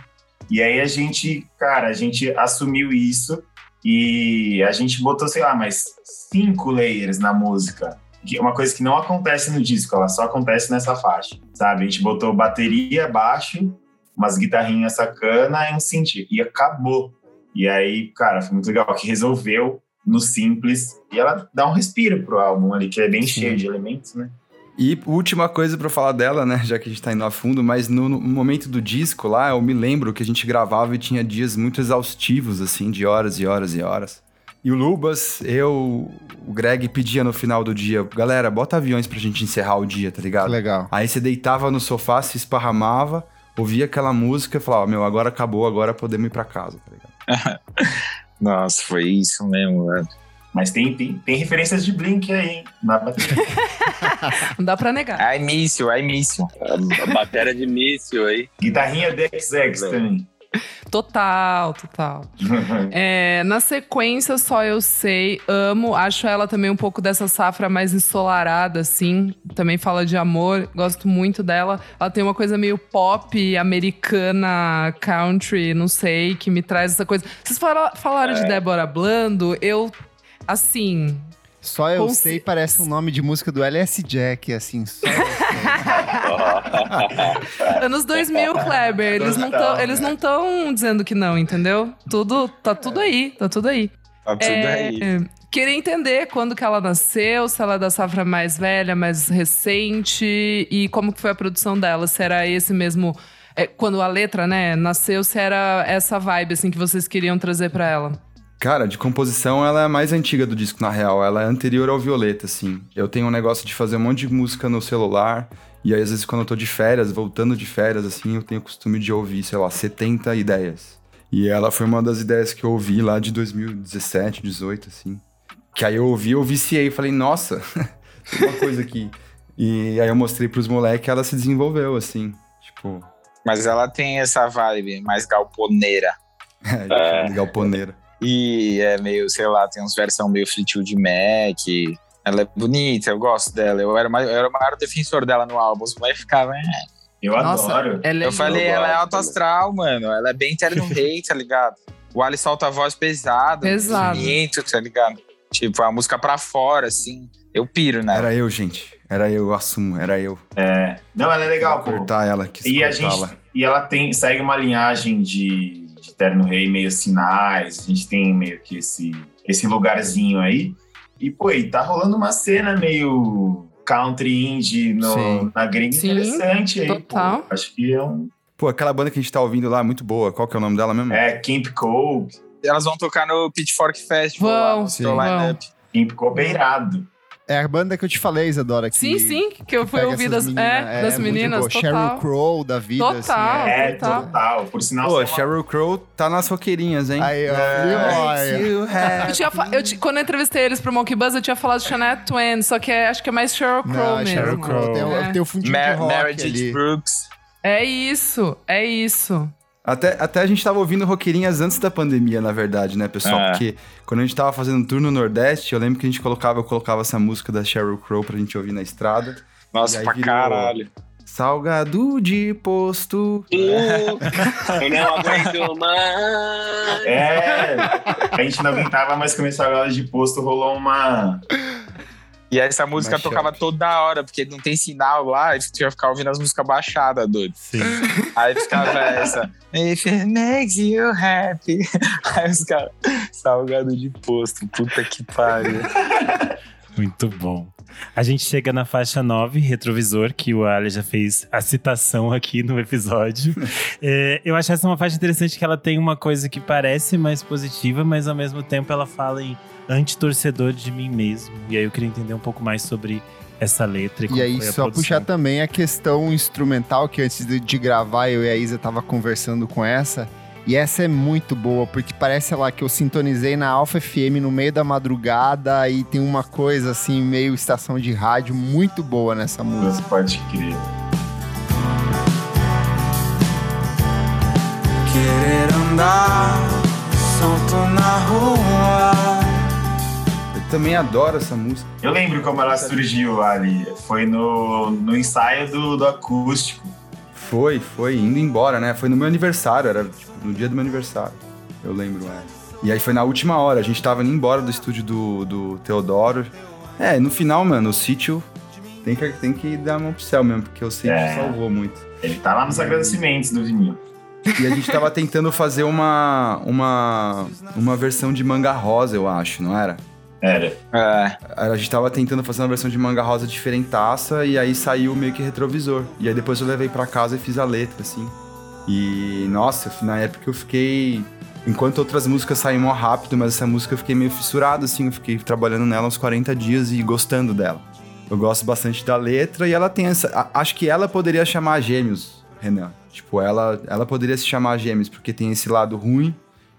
E aí a gente, cara, a gente assumiu isso e a gente botou, sei lá, mais cinco layers na música. Que é uma coisa que não acontece no disco, ela só acontece nessa faixa, sabe? A gente botou bateria, baixo, umas guitarrinhas sacana e um synth. E acabou. E aí, cara, foi muito legal que resolveu no simples. E ela dá um respiro pro álbum ali, que é bem Sim. cheio de elementos, né? E última coisa para falar dela, né? Já que a gente tá indo a fundo, mas no, no, momento do disco lá, eu me lembro que a gente gravava e tinha dias muito exaustivos, assim, de horas e horas e horas. E o Lubas, eu, o Greg pedia no final do dia, galera, bota aviões pra gente encerrar o dia, tá ligado? Legal. Aí você deitava no sofá, se esparramava, ouvia aquela música e falava, meu, agora acabou, agora podemos ir pra casa, tá ligado? Nossa, foi isso mesmo, velho. Mas tem, tem, tem referências de Blink aí, hein? Na bateria. Não dá pra negar. Ai, míssil, ai, míssil. A, bateria de míssil aí. Guitarrinha DXX também. Total, total. É, na sequência, só eu sei, amo, acho ela também um pouco dessa safra mais ensolarada, assim. Também fala de amor, gosto muito dela. Ela tem uma coisa meio pop, americana, country, não sei, que me traz essa coisa. Vocês fala- falaram de Débora Blando, eu, assim, Só eu sei ce- parece um nome de música do LS Jack, assim. Só eu sei. Anos 2000, Kleber. Eles não estão eles não tão dizendo que não, entendeu? Tudo, tá tudo aí, tá tudo aí. Tá tudo É, aí. Queria entender quando que ela nasceu, se ela é da safra mais velha, mais recente e como que foi a produção dela. Se era esse mesmo... é, quando a letra, né, nasceu, se era essa vibe, assim, que vocês queriam trazer pra ela. Cara, de composição ela é a mais antiga do disco, na real. Ela é anterior ao Violeta, assim. Eu tenho um negócio de fazer um monte de música no celular. E aí, às vezes, quando eu tô de férias, voltando de férias, assim, eu tenho o costume de ouvir, sei lá, 70 ideias. E ela foi uma das ideias que eu ouvi lá de 2017, 18, assim. Que aí eu ouvi, eu viciei e falei, nossa, tem uma coisa aqui. E aí eu mostrei pros moleques ela se desenvolveu, assim. Tipo, Mas ela tem essa vibe mais galponeira. é, galponeira. E é meio, sei lá, tem uns versão meio Fleetwood Mac. Ela é bonita, eu gosto dela. Eu era, mais- eu era o maior defensor dela no álbum. Os moleques ficavam. "É". Eu Nossa, adoro. ela é Eu falei, eu ela é alto astral, mano. Ela é bem terno rei, tá ligado? O Ali solta a voz pesada, Pesado. bonito, tá ligado? Tipo, a música pra fora, assim. Eu piro, né? Era eu, gente. Era eu, eu assumo, era eu. É. Não, ela é legal, pô. cortar ela, E a gente e ela tem segue uma linhagem de Terno Rei meio sinais. A gente tem meio que esse esse lugarzinho aí. E pô, e tá rolando uma cena meio country indie no, Sim. na gringa Sim, interessante aí, total. pô. Acho que é um Pô, aquela banda que a gente tá ouvindo lá, muito boa. Qual que é o nome dela mesmo? é Camp Cove. Elas vão tocar no Pitchfork Festival. lá Vão, no sim. Camp Cove é irado. É a banda que eu te falei, Isadora. Que Sim, sim, que eu fui pega ouvir essas das, meninas, é, das muito meninas, boa. Sheryl total. Crow da vida, Total. assim. É, total. total. Por sinal, Pô, é Sheryl Crow tá nas roqueirinhas, hein? Aí, ó. Olha. Eu tinha eu ti- quando eu entrevistei eles pro Monkey Buzz, eu tinha falado Shania Twain, só que é- acho que é mais Sheryl Crow Não, mesmo. Sheryl Crow tem, É. tem o fundinho de rock Meredith ali. Brooks. É isso, é isso. Até, até a gente tava ouvindo roqueirinhas antes da pandemia, na verdade, né, pessoal? É. Porque quando a gente tava fazendo um tour no Nordeste, eu lembro que a gente colocava, eu colocava essa música da Sheryl Crow pra gente ouvir na estrada. Nossa, pra virou- caralho. Salgado de posto. Eu não aguento mais. É, a gente não aguentava mais começar a aula de posto, rolou uma. E essa música tocava toda hora, porque não tem sinal lá, e tu ia ficar ouvindo as músicas baixadas, doido. Sim. Aí ficava essa. If it makes you happy. Aí os caras, salgado de posto, puta que pariu. Muito bom. A gente chega na faixa 9, retrovisor, que o Ali já fez a citação aqui no episódio. É, eu acho essa uma faixa interessante que ela tem uma coisa que parece mais positiva, mas ao mesmo tempo ela fala em anti-torcedor de mim mesmo. E aí eu queria entender um pouco mais sobre essa letra. E, E aí, só produção. puxar também a questão instrumental, que antes de, de gravar, eu e a Isa tava conversando com essa. E essa é muito boa, porque parece lá que eu sintonizei na Alpha FM no meio da madrugada e tem uma coisa assim, meio estação de rádio, muito boa nessa música. Você pode crer. Querer andar solto na rua. Eu também adoro essa música. Eu lembro como ela surgiu ali. Foi no, no ensaio do, do acústico. Foi, foi, indo embora, né? Foi no meu aniversário, era tipo, no dia do meu aniversário. Eu lembro, é. E aí foi na última hora, a gente tava indo embora do estúdio do, do Teodoro. É, no final, mano, o sítio tem que, tem que dar uma mão pro céu mesmo, porque o sítio É. salvou muito. Ele tá lá nos agradecimentos do vinil. E a gente tava tentando fazer uma, uma, uma versão de manga rosa, eu acho, não era? Era. É, A gente tava tentando fazer uma versão de manga rosa diferentaça e aí saiu meio que retrovisor. E aí depois eu levei pra casa e fiz a letra, assim. E, nossa, na época eu fiquei. Enquanto outras músicas saíam mó rápido, mas essa música eu fiquei meio fissurado, assim. Eu fiquei trabalhando nela uns 40 dias e gostando dela. Eu gosto bastante da letra e ela tem essa. acho que ela poderia chamar Gêmeos, Renan. Tipo, ela, ela poderia se chamar Gêmeos, porque tem esse lado ruim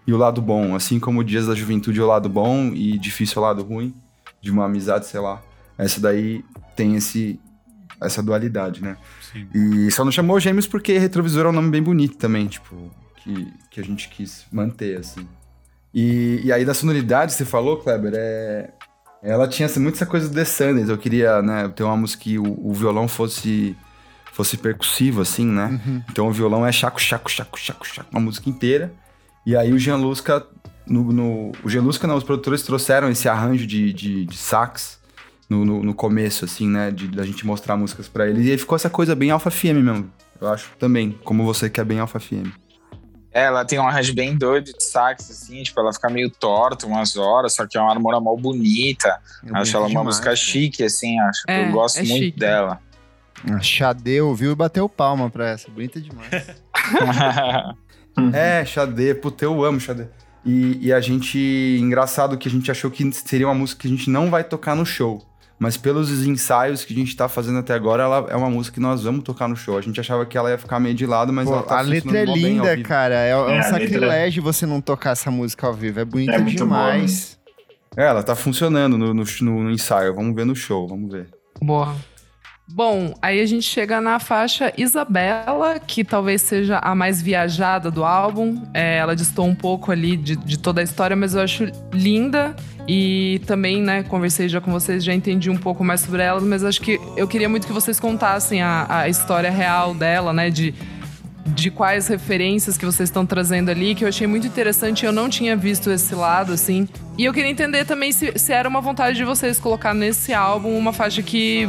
e o lado bom. Assim como Dias da Juventude é o lado bom e Difícil é o lado ruim, de uma amizade, sei lá. Essa daí tem esse, essa dualidade, né? Sim. E só não chamou Gêmeos porque Retrovisor é um nome bem bonito também, tipo, que, que a gente quis manter, assim. E, e aí da sonoridade, você falou, Kleber, é... Ela tinha muito essa coisa do The Sanders. Eu queria, né, ter uma música que o, o violão fosse fosse percussivo, assim, né? Uhum. Então o violão é chaco, chaco, chaco, chaco, chaco, uma música inteira. E aí o Jean Lusca, no, no, o Jean Lusca, não, os produtores trouxeram esse arranjo de, de, de sax no, no, no começo, assim, né? De, da gente mostrar músicas pra eles. E aí ficou essa coisa bem Alpha FM mesmo. Eu acho também, como você que é bem Alpha FM. É, ela tem um arranjo bem doido de sax, assim, tipo, ela fica meio torta umas horas, só que é uma harmonia mal bonita. É acho ela uma demais, música né? chique, assim, acho. É, eu gosto é muito chique. dela. A Xadê ouviu e bateu palma pra essa. Bonita demais. É, Xadê, puta, eu amo Xadê. E, e a gente. Engraçado que a gente achou que seria uma música que a gente não vai tocar no show. Mas pelos ensaios que a gente tá fazendo até agora, ela é uma música que nós vamos tocar no show. A gente achava que ela ia ficar meio de lado, mas Pô, ela tá a letra é linda, cara. É, é um É, a letra- sacrilégio você não tocar essa música ao vivo. É bonita É muito boa, demais. É, ela tá funcionando no, no, no- no ensaio. Vamos ver no show, vamos ver. Boa. Bom, aí a gente chega na faixa Isabela, que talvez seja a mais viajada do álbum. É, ela distou um pouco ali de, de toda a história, mas eu acho linda. E também, né, conversei já com vocês, já entendi um pouco mais sobre ela, mas acho que eu queria muito que vocês contassem a, a história real dela, né, de, de quais referências que vocês estão trazendo ali, que eu achei muito interessante. Eu não tinha visto esse lado, assim. E eu queria entender também se, se era uma vontade de vocês colocar nesse álbum uma faixa que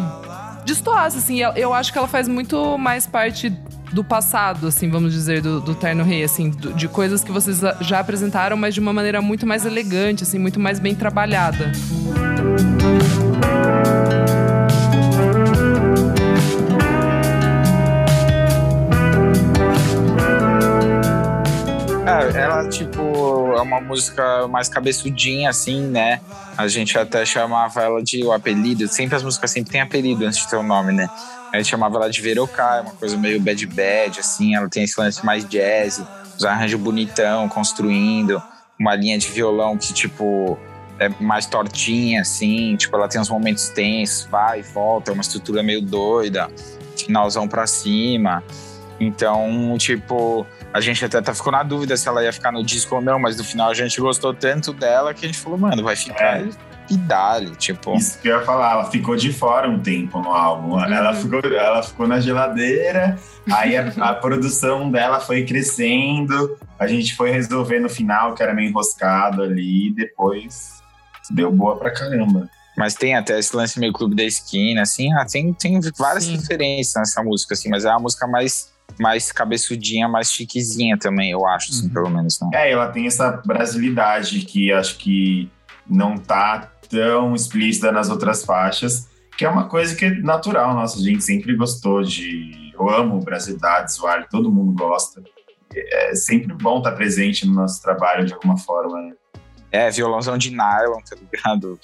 destoasse, assim. Eu, acho que ela faz muito mais parte do passado, assim, vamos dizer, do, do Terno Rei, assim, do- de coisas que vocês já apresentaram, mas de uma maneira muito mais elegante, assim, muito mais bem trabalhada. É, ela, tipo, é uma música mais cabeçudinha, assim, né? A gente até chamava ela de o apelido. Sempre as músicas sempre têm apelido antes de ter o nome, né? A gente chamava ela de Verocá, é uma coisa meio bad bad, assim. Ela tem esse lance mais jazz, os arranjos bonitão, construindo. Uma linha de violão que, tipo, é mais tortinha, assim. Tipo, ela tem uns momentos tensos, vai e volta. É uma estrutura meio doida. Finalzão pra cima. Então, tipo, a gente até tá- ficou na dúvida se ela ia ficar no disco ou não, mas no final a gente gostou tanto dela que a gente falou, mano, vai ficar É. e dali, tipo. Isso que eu ia falar, ela ficou de fora um tempo no álbum. Ela, ficou, ela ficou na geladeira, aí a, a produção dela foi crescendo, a gente foi resolver no final, que era meio enroscado ali, e depois deu boa pra caramba. Mas tem até esse lance meio clube da esquina, assim, ah, tem, tem várias Sim. referências nessa música, assim, mas é uma música mais, mais cabeçudinha, mais chiquezinha também, eu acho, assim, Uhum. pelo menos, né? É, ela tem essa brasilidade que acho que não tá tão explícita nas outras faixas, que é uma coisa que é natural, nossa, a gente sempre gostou de. Eu amo brasilidade, zoar, todo mundo gosta. É sempre bom estar presente no nosso trabalho de alguma forma, né? É, violãozão de nylon, tá ligado?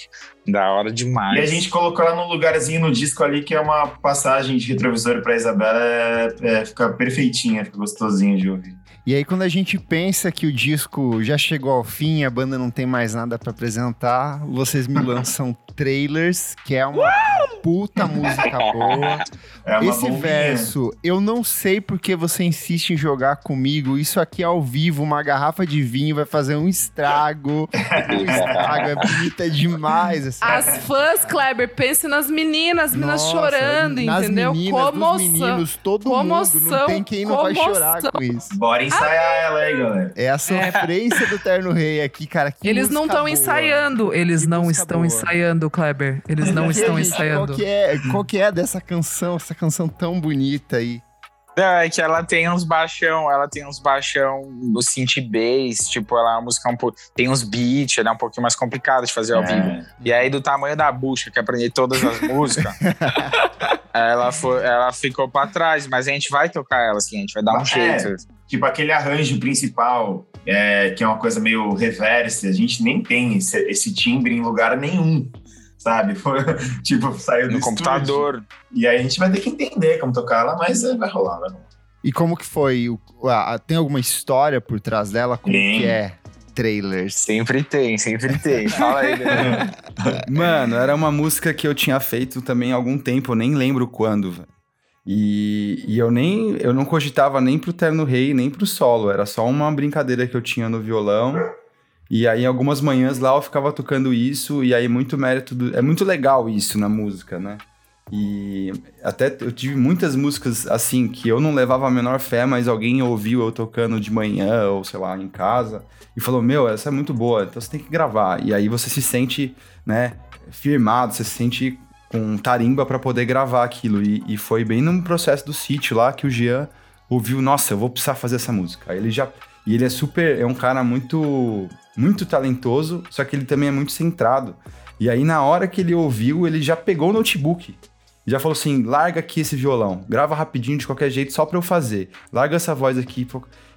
Da hora demais. E a gente colocou ela num lugarzinho no disco ali que é uma passagem de retrovisor pra Isabela, é, é, fica perfeitinha, fica gostosinho de ouvir. E aí, quando a gente pensa que o disco já chegou ao fim, a banda não tem mais nada pra apresentar, vocês me lançam trailers, que é uma puta música boa. É uma Esse bombinha. verso, eu não sei porque você insiste em jogar comigo. Isso aqui ao vivo, uma garrafa de vinho vai fazer um estrago. um estrago, é bonita demais. Assim. As fãs, Kleber, pense nas meninas, meninas Nossa, chorando, nas entendeu? Meninas, dos Comoção. meninos, todo mundo. Não Comoção, tem quem não vai chorar comoção. com isso. Bora ensaiar ela aí, galera. É a sofrência do Terno Rei aqui, cara. que Eles não estão ensaiando. Eles Que não estão boa. ensaiando, Kleber. Eles não estão gente? ensaiando. Qual que, é, qual que é dessa canção, essa canção tão bonita aí? Não, é que ela tem uns baixão, ela tem uns baixão no synth bass, tipo, ela é uma música um pouco. Tem uns beats, ela é um pouquinho mais complicada de fazer ao vivo. É. E aí, do tamanho da bucha, que aprender todas as músicas, ela, foi, ela ficou pra trás, mas a gente vai tocar ela, assim, a gente vai dar um É. jeito. Tipo, aquele arranjo principal, é, que é uma coisa meio reverse, a gente nem tem esse, esse timbre em lugar nenhum, sabe? Foi, tipo, saiu do No computador. E aí a gente vai ter que entender como tocar ela, mas é, vai rolar, vai rolar. E como que foi? O- a- a- tem alguma história por trás dela? Como Tem. que é? Trailers? Sempre tem, sempre tem. Fala aí, né? Mano, era uma música que eu tinha feito também há algum tempo, eu nem lembro quando, velho. E, e eu nem eu não cogitava nem pro Terno Rei, nem pro solo, era só uma brincadeira que eu tinha no violão. E aí algumas manhãs lá eu ficava tocando isso e aí muito mérito do, é muito legal isso na música, né? E até eu tive muitas músicas assim que eu não levava a menor fé, mas alguém ouviu eu tocando de manhã ou sei lá em casa e falou: "Meu, essa é muito boa, então você tem que gravar". E aí você se sente, né, firmado, você se sente com tarimba para poder gravar aquilo. E, e, foi bem no processo do sítio lá que o Jean ouviu: "Nossa, eu vou precisar fazer essa música". Aí ele já e ele é super, é um cara muito muito talentoso, só que ele também é muito centrado. E aí na hora que ele ouviu, ele já pegou o notebook já falou assim: larga aqui esse violão, grava rapidinho de qualquer jeito só pra eu fazer. Larga essa voz aqui.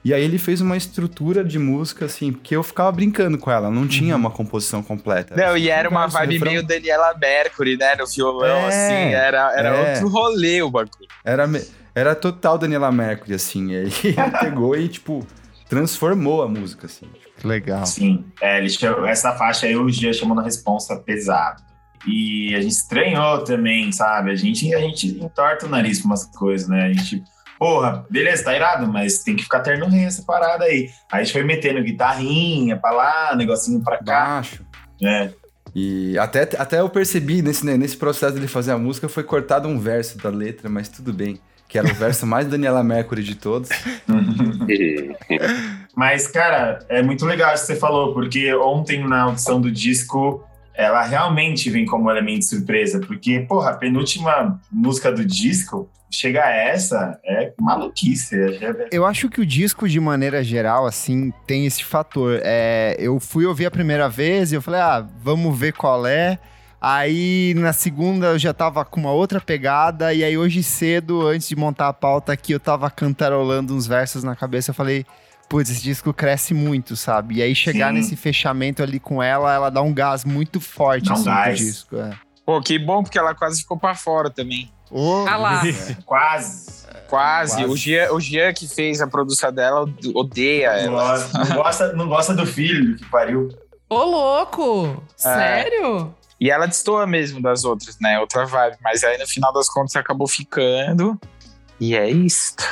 E aí ele fez uma estrutura de música, assim, porque eu ficava brincando com ela, não tinha uhum. uma composição completa. Não, e era uma vibe refrão. meio Daniela Mercury, né? No violão, é, assim, era, era é. outro rolê o bagulho. Era, era total Daniela Mercury, assim. E aí ele pegou e, tipo, transformou a música, assim. Legal. Sim, é, ele essa faixa aí o Gia chamou na responsa pesado. E a gente estranhou também, sabe? A gente, a gente entorta o nariz pra umas coisas, né? A gente, porra, beleza, tá irado, mas tem que ficar terno rei essa parada aí. Aí a gente foi metendo guitarrinha pra lá, negocinho pra cá. Baixo. É. E até, até eu percebi nesse, né, nesse processo de fazer a música, foi cortado um verso da letra, mas tudo bem. Que era o verso mais Daniela Mercury de todos. mas, cara, é muito legal isso que você falou, porque ontem na audição do disco ela realmente vem como elemento surpresa, porque, porra, a penúltima música do disco, chega a essa, é maluquice. É eu acho que o disco, de maneira geral, assim, tem esse fator. É, eu fui ouvir a primeira vez e eu falei, ah, vamos ver qual é. Aí na segunda eu já tava com uma outra pegada, e aí hoje cedo, antes de montar a pauta aqui, eu tava cantarolando uns versos na cabeça, eu falei putz, esse disco cresce muito, sabe? E aí chegar Sim. nesse fechamento ali com ela, ela dá um gás muito forte dá um assim, gás. disco. É. Pô, que bom, porque ela quase ficou pra fora também. Oh, ah lá. Quase. Quase. Quase. O, Gia, o Gia que fez a produção dela odeia não ela. Gosta, não, gosta, não gosta do filho que pariu. Ô, louco! É. Sério? E ela destoa mesmo das outras, né? Outra vibe. Mas aí no final das contas acabou ficando. E é isto.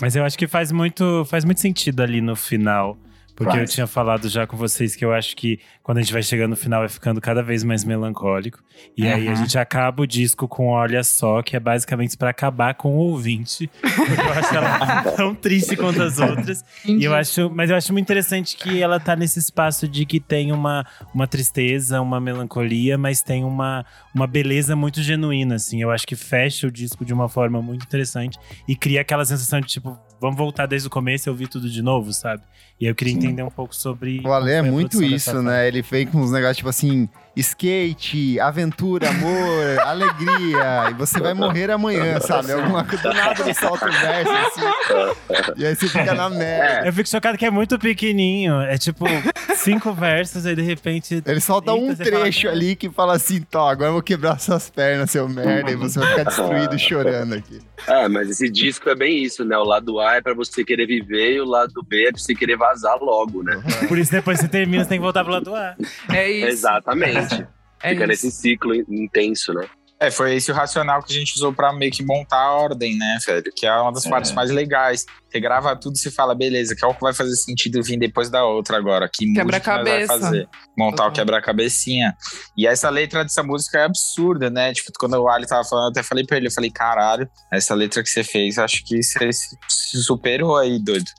Mas eu acho que faz muito, faz muito sentido ali no final. Porque eu tinha falado já com vocês que eu acho que quando a gente vai chegando no final vai ficando cada vez mais melancólico. E uhum. aí a gente acaba o disco com Olha Só, que é basicamente para acabar com o ouvinte. Porque eu acho ela tão triste quanto as outras. e eu acho, mas eu acho muito interessante que ela tá nesse espaço de que tem uma, uma tristeza, uma melancolia, mas tem uma, uma beleza muito genuína, assim. Eu acho que fecha o disco de uma forma muito interessante e cria aquela sensação de tipo, vamos voltar desde o começo e ouvir tudo de novo, sabe? E eu queria entender um pouco sobre. O Ale é muito isso, né? Ele vem com uns negócios tipo assim: skate, aventura, amor, alegria. E você vai morrer amanhã, sabe? Alguma coisa do nada ele solta o verso assim. E aí você fica na merda. Eu fico chocado que é muito pequenininho. É tipo cinco versos, aí de repente. Ele solta um trecho fala, ali que fala assim: Tó, agora eu vou quebrar suas pernas, seu merda, e você vai ficar destruído chorando aqui. Ah, mas esse disco é bem isso, né? O lado A é pra você querer viver e o lado B é pra você querer vazar logo, né? Por isso depois você termina, você tem que voltar pro lado A. É isso. Exatamente. É Fica isso. nesse ciclo intenso, né? É, foi esse o racional que a gente usou pra meio que montar a ordem, né, velho? Que é uma das é. partes mais legais. Você grava tudo e se fala, beleza, qual que vai fazer sentido vir depois da outra agora? Que quebra-cabeça. vai fazer? Montar uhum. o quebra-cabecinha. E essa letra dessa música é absurda, né? Tipo, quando o Ali tava falando, eu até falei pra ele, eu falei, caralho, essa letra que você fez, acho que você se superou aí, doido.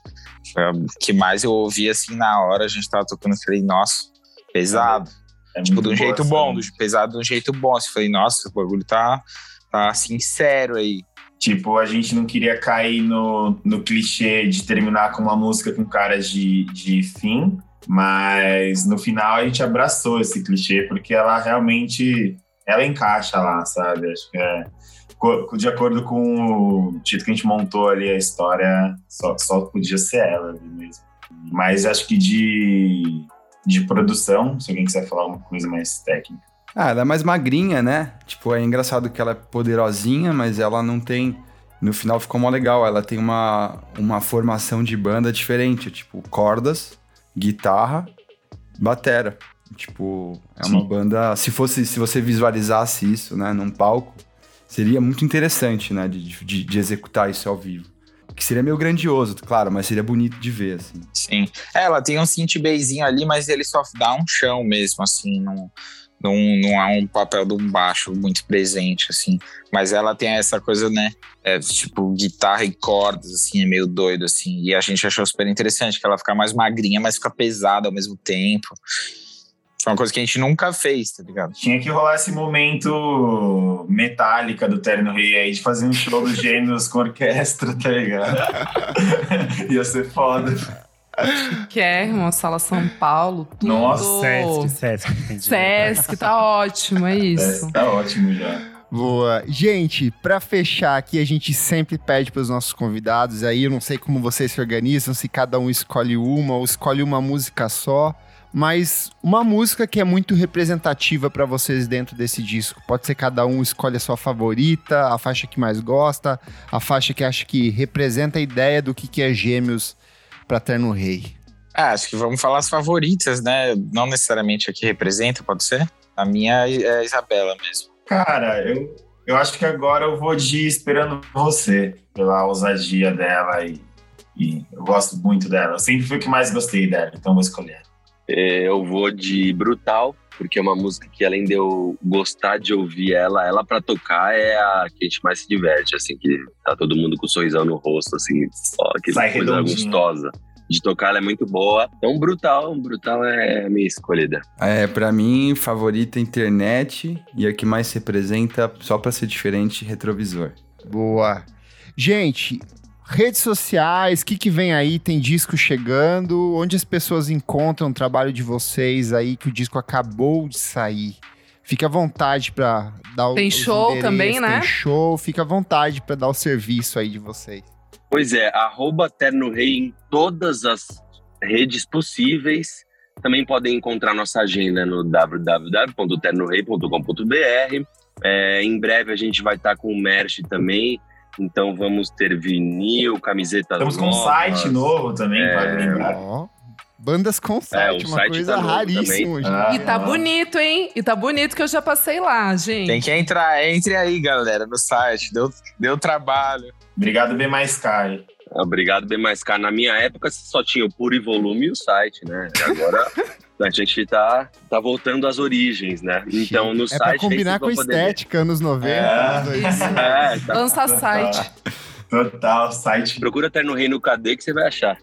Foi que mais eu ouvi, assim, na hora, a gente tava tocando, eu falei, nossa, pesado. É tipo, de um jeito bom, do, pesado de um jeito bom. Assim, falei, nossa, o bagulho tá, tá sincero aí. Tipo, a gente não queria cair no, no clichê de terminar com uma música com caras de, de fim, mas no final a gente abraçou esse clichê porque ela realmente ela encaixa lá, sabe? Acho que é de acordo com o jeito que a gente montou ali a história, só, só podia ser ela mesmo. Mas acho que de de produção, se alguém quiser falar uma coisa mais técnica. Ah, ela é mais magrinha, né? Tipo, é engraçado que ela é poderosinha, mas ela não tem. No final ficou mó legal. Ela tem uma, uma formação de banda diferente, tipo, cordas, guitarra, batera. Tipo, é Sim. uma banda. Se fosse, se você visualizasse isso, né, num palco, seria muito interessante, né, de, de, de executar isso ao vivo. Que seria meio grandioso, claro, mas seria bonito de ver, assim. Sim. É, ela tem um synth bassinho ali, mas ele só dá um chão mesmo, assim, não, não, não há um papel de um baixo muito presente, assim. Mas ela tem essa coisa, né? É, tipo, guitarra e cordas, assim, é meio doido, assim. E a gente achou super interessante, que ela fica mais magrinha, mas fica pesada ao mesmo tempo. Foi uma coisa que a gente nunca fez, tá ligado? Tinha que rolar esse momento metálica do Terno Rei aí, de fazer um show dos gêmeos com orquestra, tá ligado? Ia ser foda. Que é uma sala São Paulo, tudo. Nossa, Sesc, Sesc. entendi. Sesc, tá ótimo, é isso. É, tá ótimo já. Boa. Gente, pra fechar aqui, a gente sempre pede pros nossos convidados aí, eu não sei como vocês se organizam, se cada um escolhe uma ou escolhe uma música só, mas uma música que é muito representativa pra vocês dentro desse disco. Pode ser cada um escolhe a sua favorita, a faixa que mais gosta, a faixa que acha que representa a ideia do que, que é Gêmeos pra Terno Rei. Ah, acho que vamos falar as favoritas, né? Não necessariamente a que representa, pode ser? A minha é a Isabela mesmo. Cara, eu, eu acho que agora eu vou de Esperando Você, pela ousadia dela e, e eu gosto muito dela. Eu sempre fui o que mais gostei dela, então vou escolher. É, Eu vou de Brutal, porque é uma música que além de eu gostar de ouvir ela, ela pra tocar é a que a gente mais se diverte, assim, que tá todo mundo com um sorrisão no rosto, assim, só aquela Sai coisa redondinho. gostosa. De tocar ela é muito boa. Então, Brutal, Brutal é a minha escolhida. É, pra mim, favorita internet e a que mais se representa, só pra ser diferente, retrovisor. Boa. Gente, redes sociais, o que, que vem aí? Tem disco chegando? Onde as pessoas encontram o trabalho de vocês aí, que o disco acabou de sair? Fica à vontade pra dar o Tem show também, né? Tem show, fica à vontade pra dar o serviço aí de vocês. Pois é, arroba Terno Rei em todas as redes possíveis. Também podem encontrar nossa agenda no www.ternorei.com.br. É, em breve a gente vai estar com o merch também. Então vamos ter vinil, camisetas Estamos com um novas. site novo também, É, vale lembrar. Bandas com É, site, o uma site coisa tá raríssima. Ah, E tá ah. bonito, hein? E tá bonito que eu já passei lá, gente. Tem que entrar, entre aí, galera, no site. Deu, deu trabalho. Obrigado, B mais Kai. Obrigado, bem mais caro. Na minha época só tinha o Puro e Volume e o site, né? E agora a gente tá, tá voltando às origens, né? Então no é site. pra combinar com poder ver. estética, anos 90. É. 2000. É, tá. Lança site. Total, site. Procura Terno Rei no KD que você vai achar.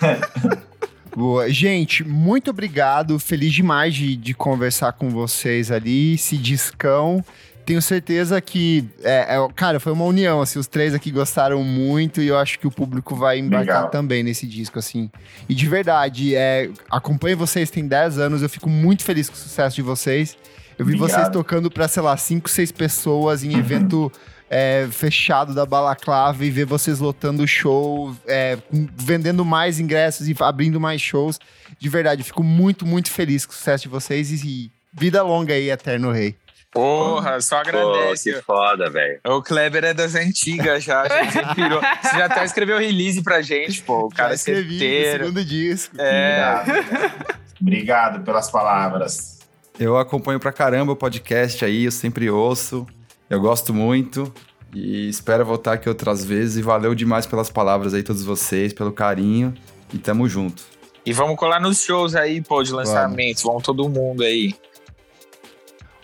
Boa. Gente, muito obrigado. Feliz demais de, de conversar com vocês ali. Esse discão. Tenho certeza que, é, é, cara, foi uma união, assim, os três aqui gostaram muito e eu acho que o público vai embarcar Legal. também nesse disco, assim. E de verdade, é, acompanho vocês tem 10 anos, eu fico muito feliz com o sucesso de vocês. Eu vi Obrigado. vocês tocando pra, sei lá, 5, 6 pessoas em evento é, fechado da Balaclava e ver vocês lotando o show, é, vendendo mais ingressos e abrindo mais shows. De verdade, eu fico muito, muito feliz com o sucesso de vocês e, e vida longa aí, Eterno Rei. Porra, só Pô, agradece. que foda, velho. o Kleber é das antigas já, já pirou. Você já até escreveu release pra gente, pô. O cara Já é escrevi segundo disco. É, Obrigado. Obrigado pelas palavras. Eu acompanho pra caramba o podcast aí, eu sempre ouço. Eu gosto muito e espero voltar aqui outras vezes. E valeu demais pelas palavras aí, todos vocês, pelo carinho. E tamo junto. E vamos colar nos shows aí, pô, de lançamentos. Vamos todo mundo aí.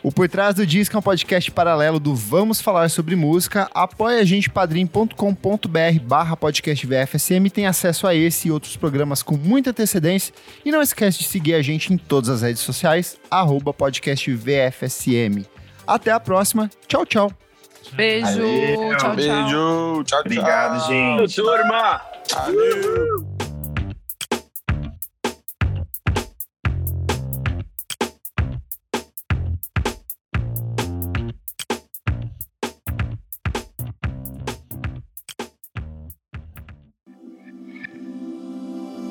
O Por Trás do Disco é um podcast paralelo do Vamos Falar Sobre Música. Apoie a gente padrim.com.br barra podcast VFSM. Tem acesso a esse e outros programas com muita antecedência. E não esquece de seguir a gente em todas as redes sociais, arroba podcast VFSM. Até a próxima. Tchau, tchau. Beijo. Valeu, tchau, tchau. Beijo, tchau, tchau. Obrigado, gente. Turma!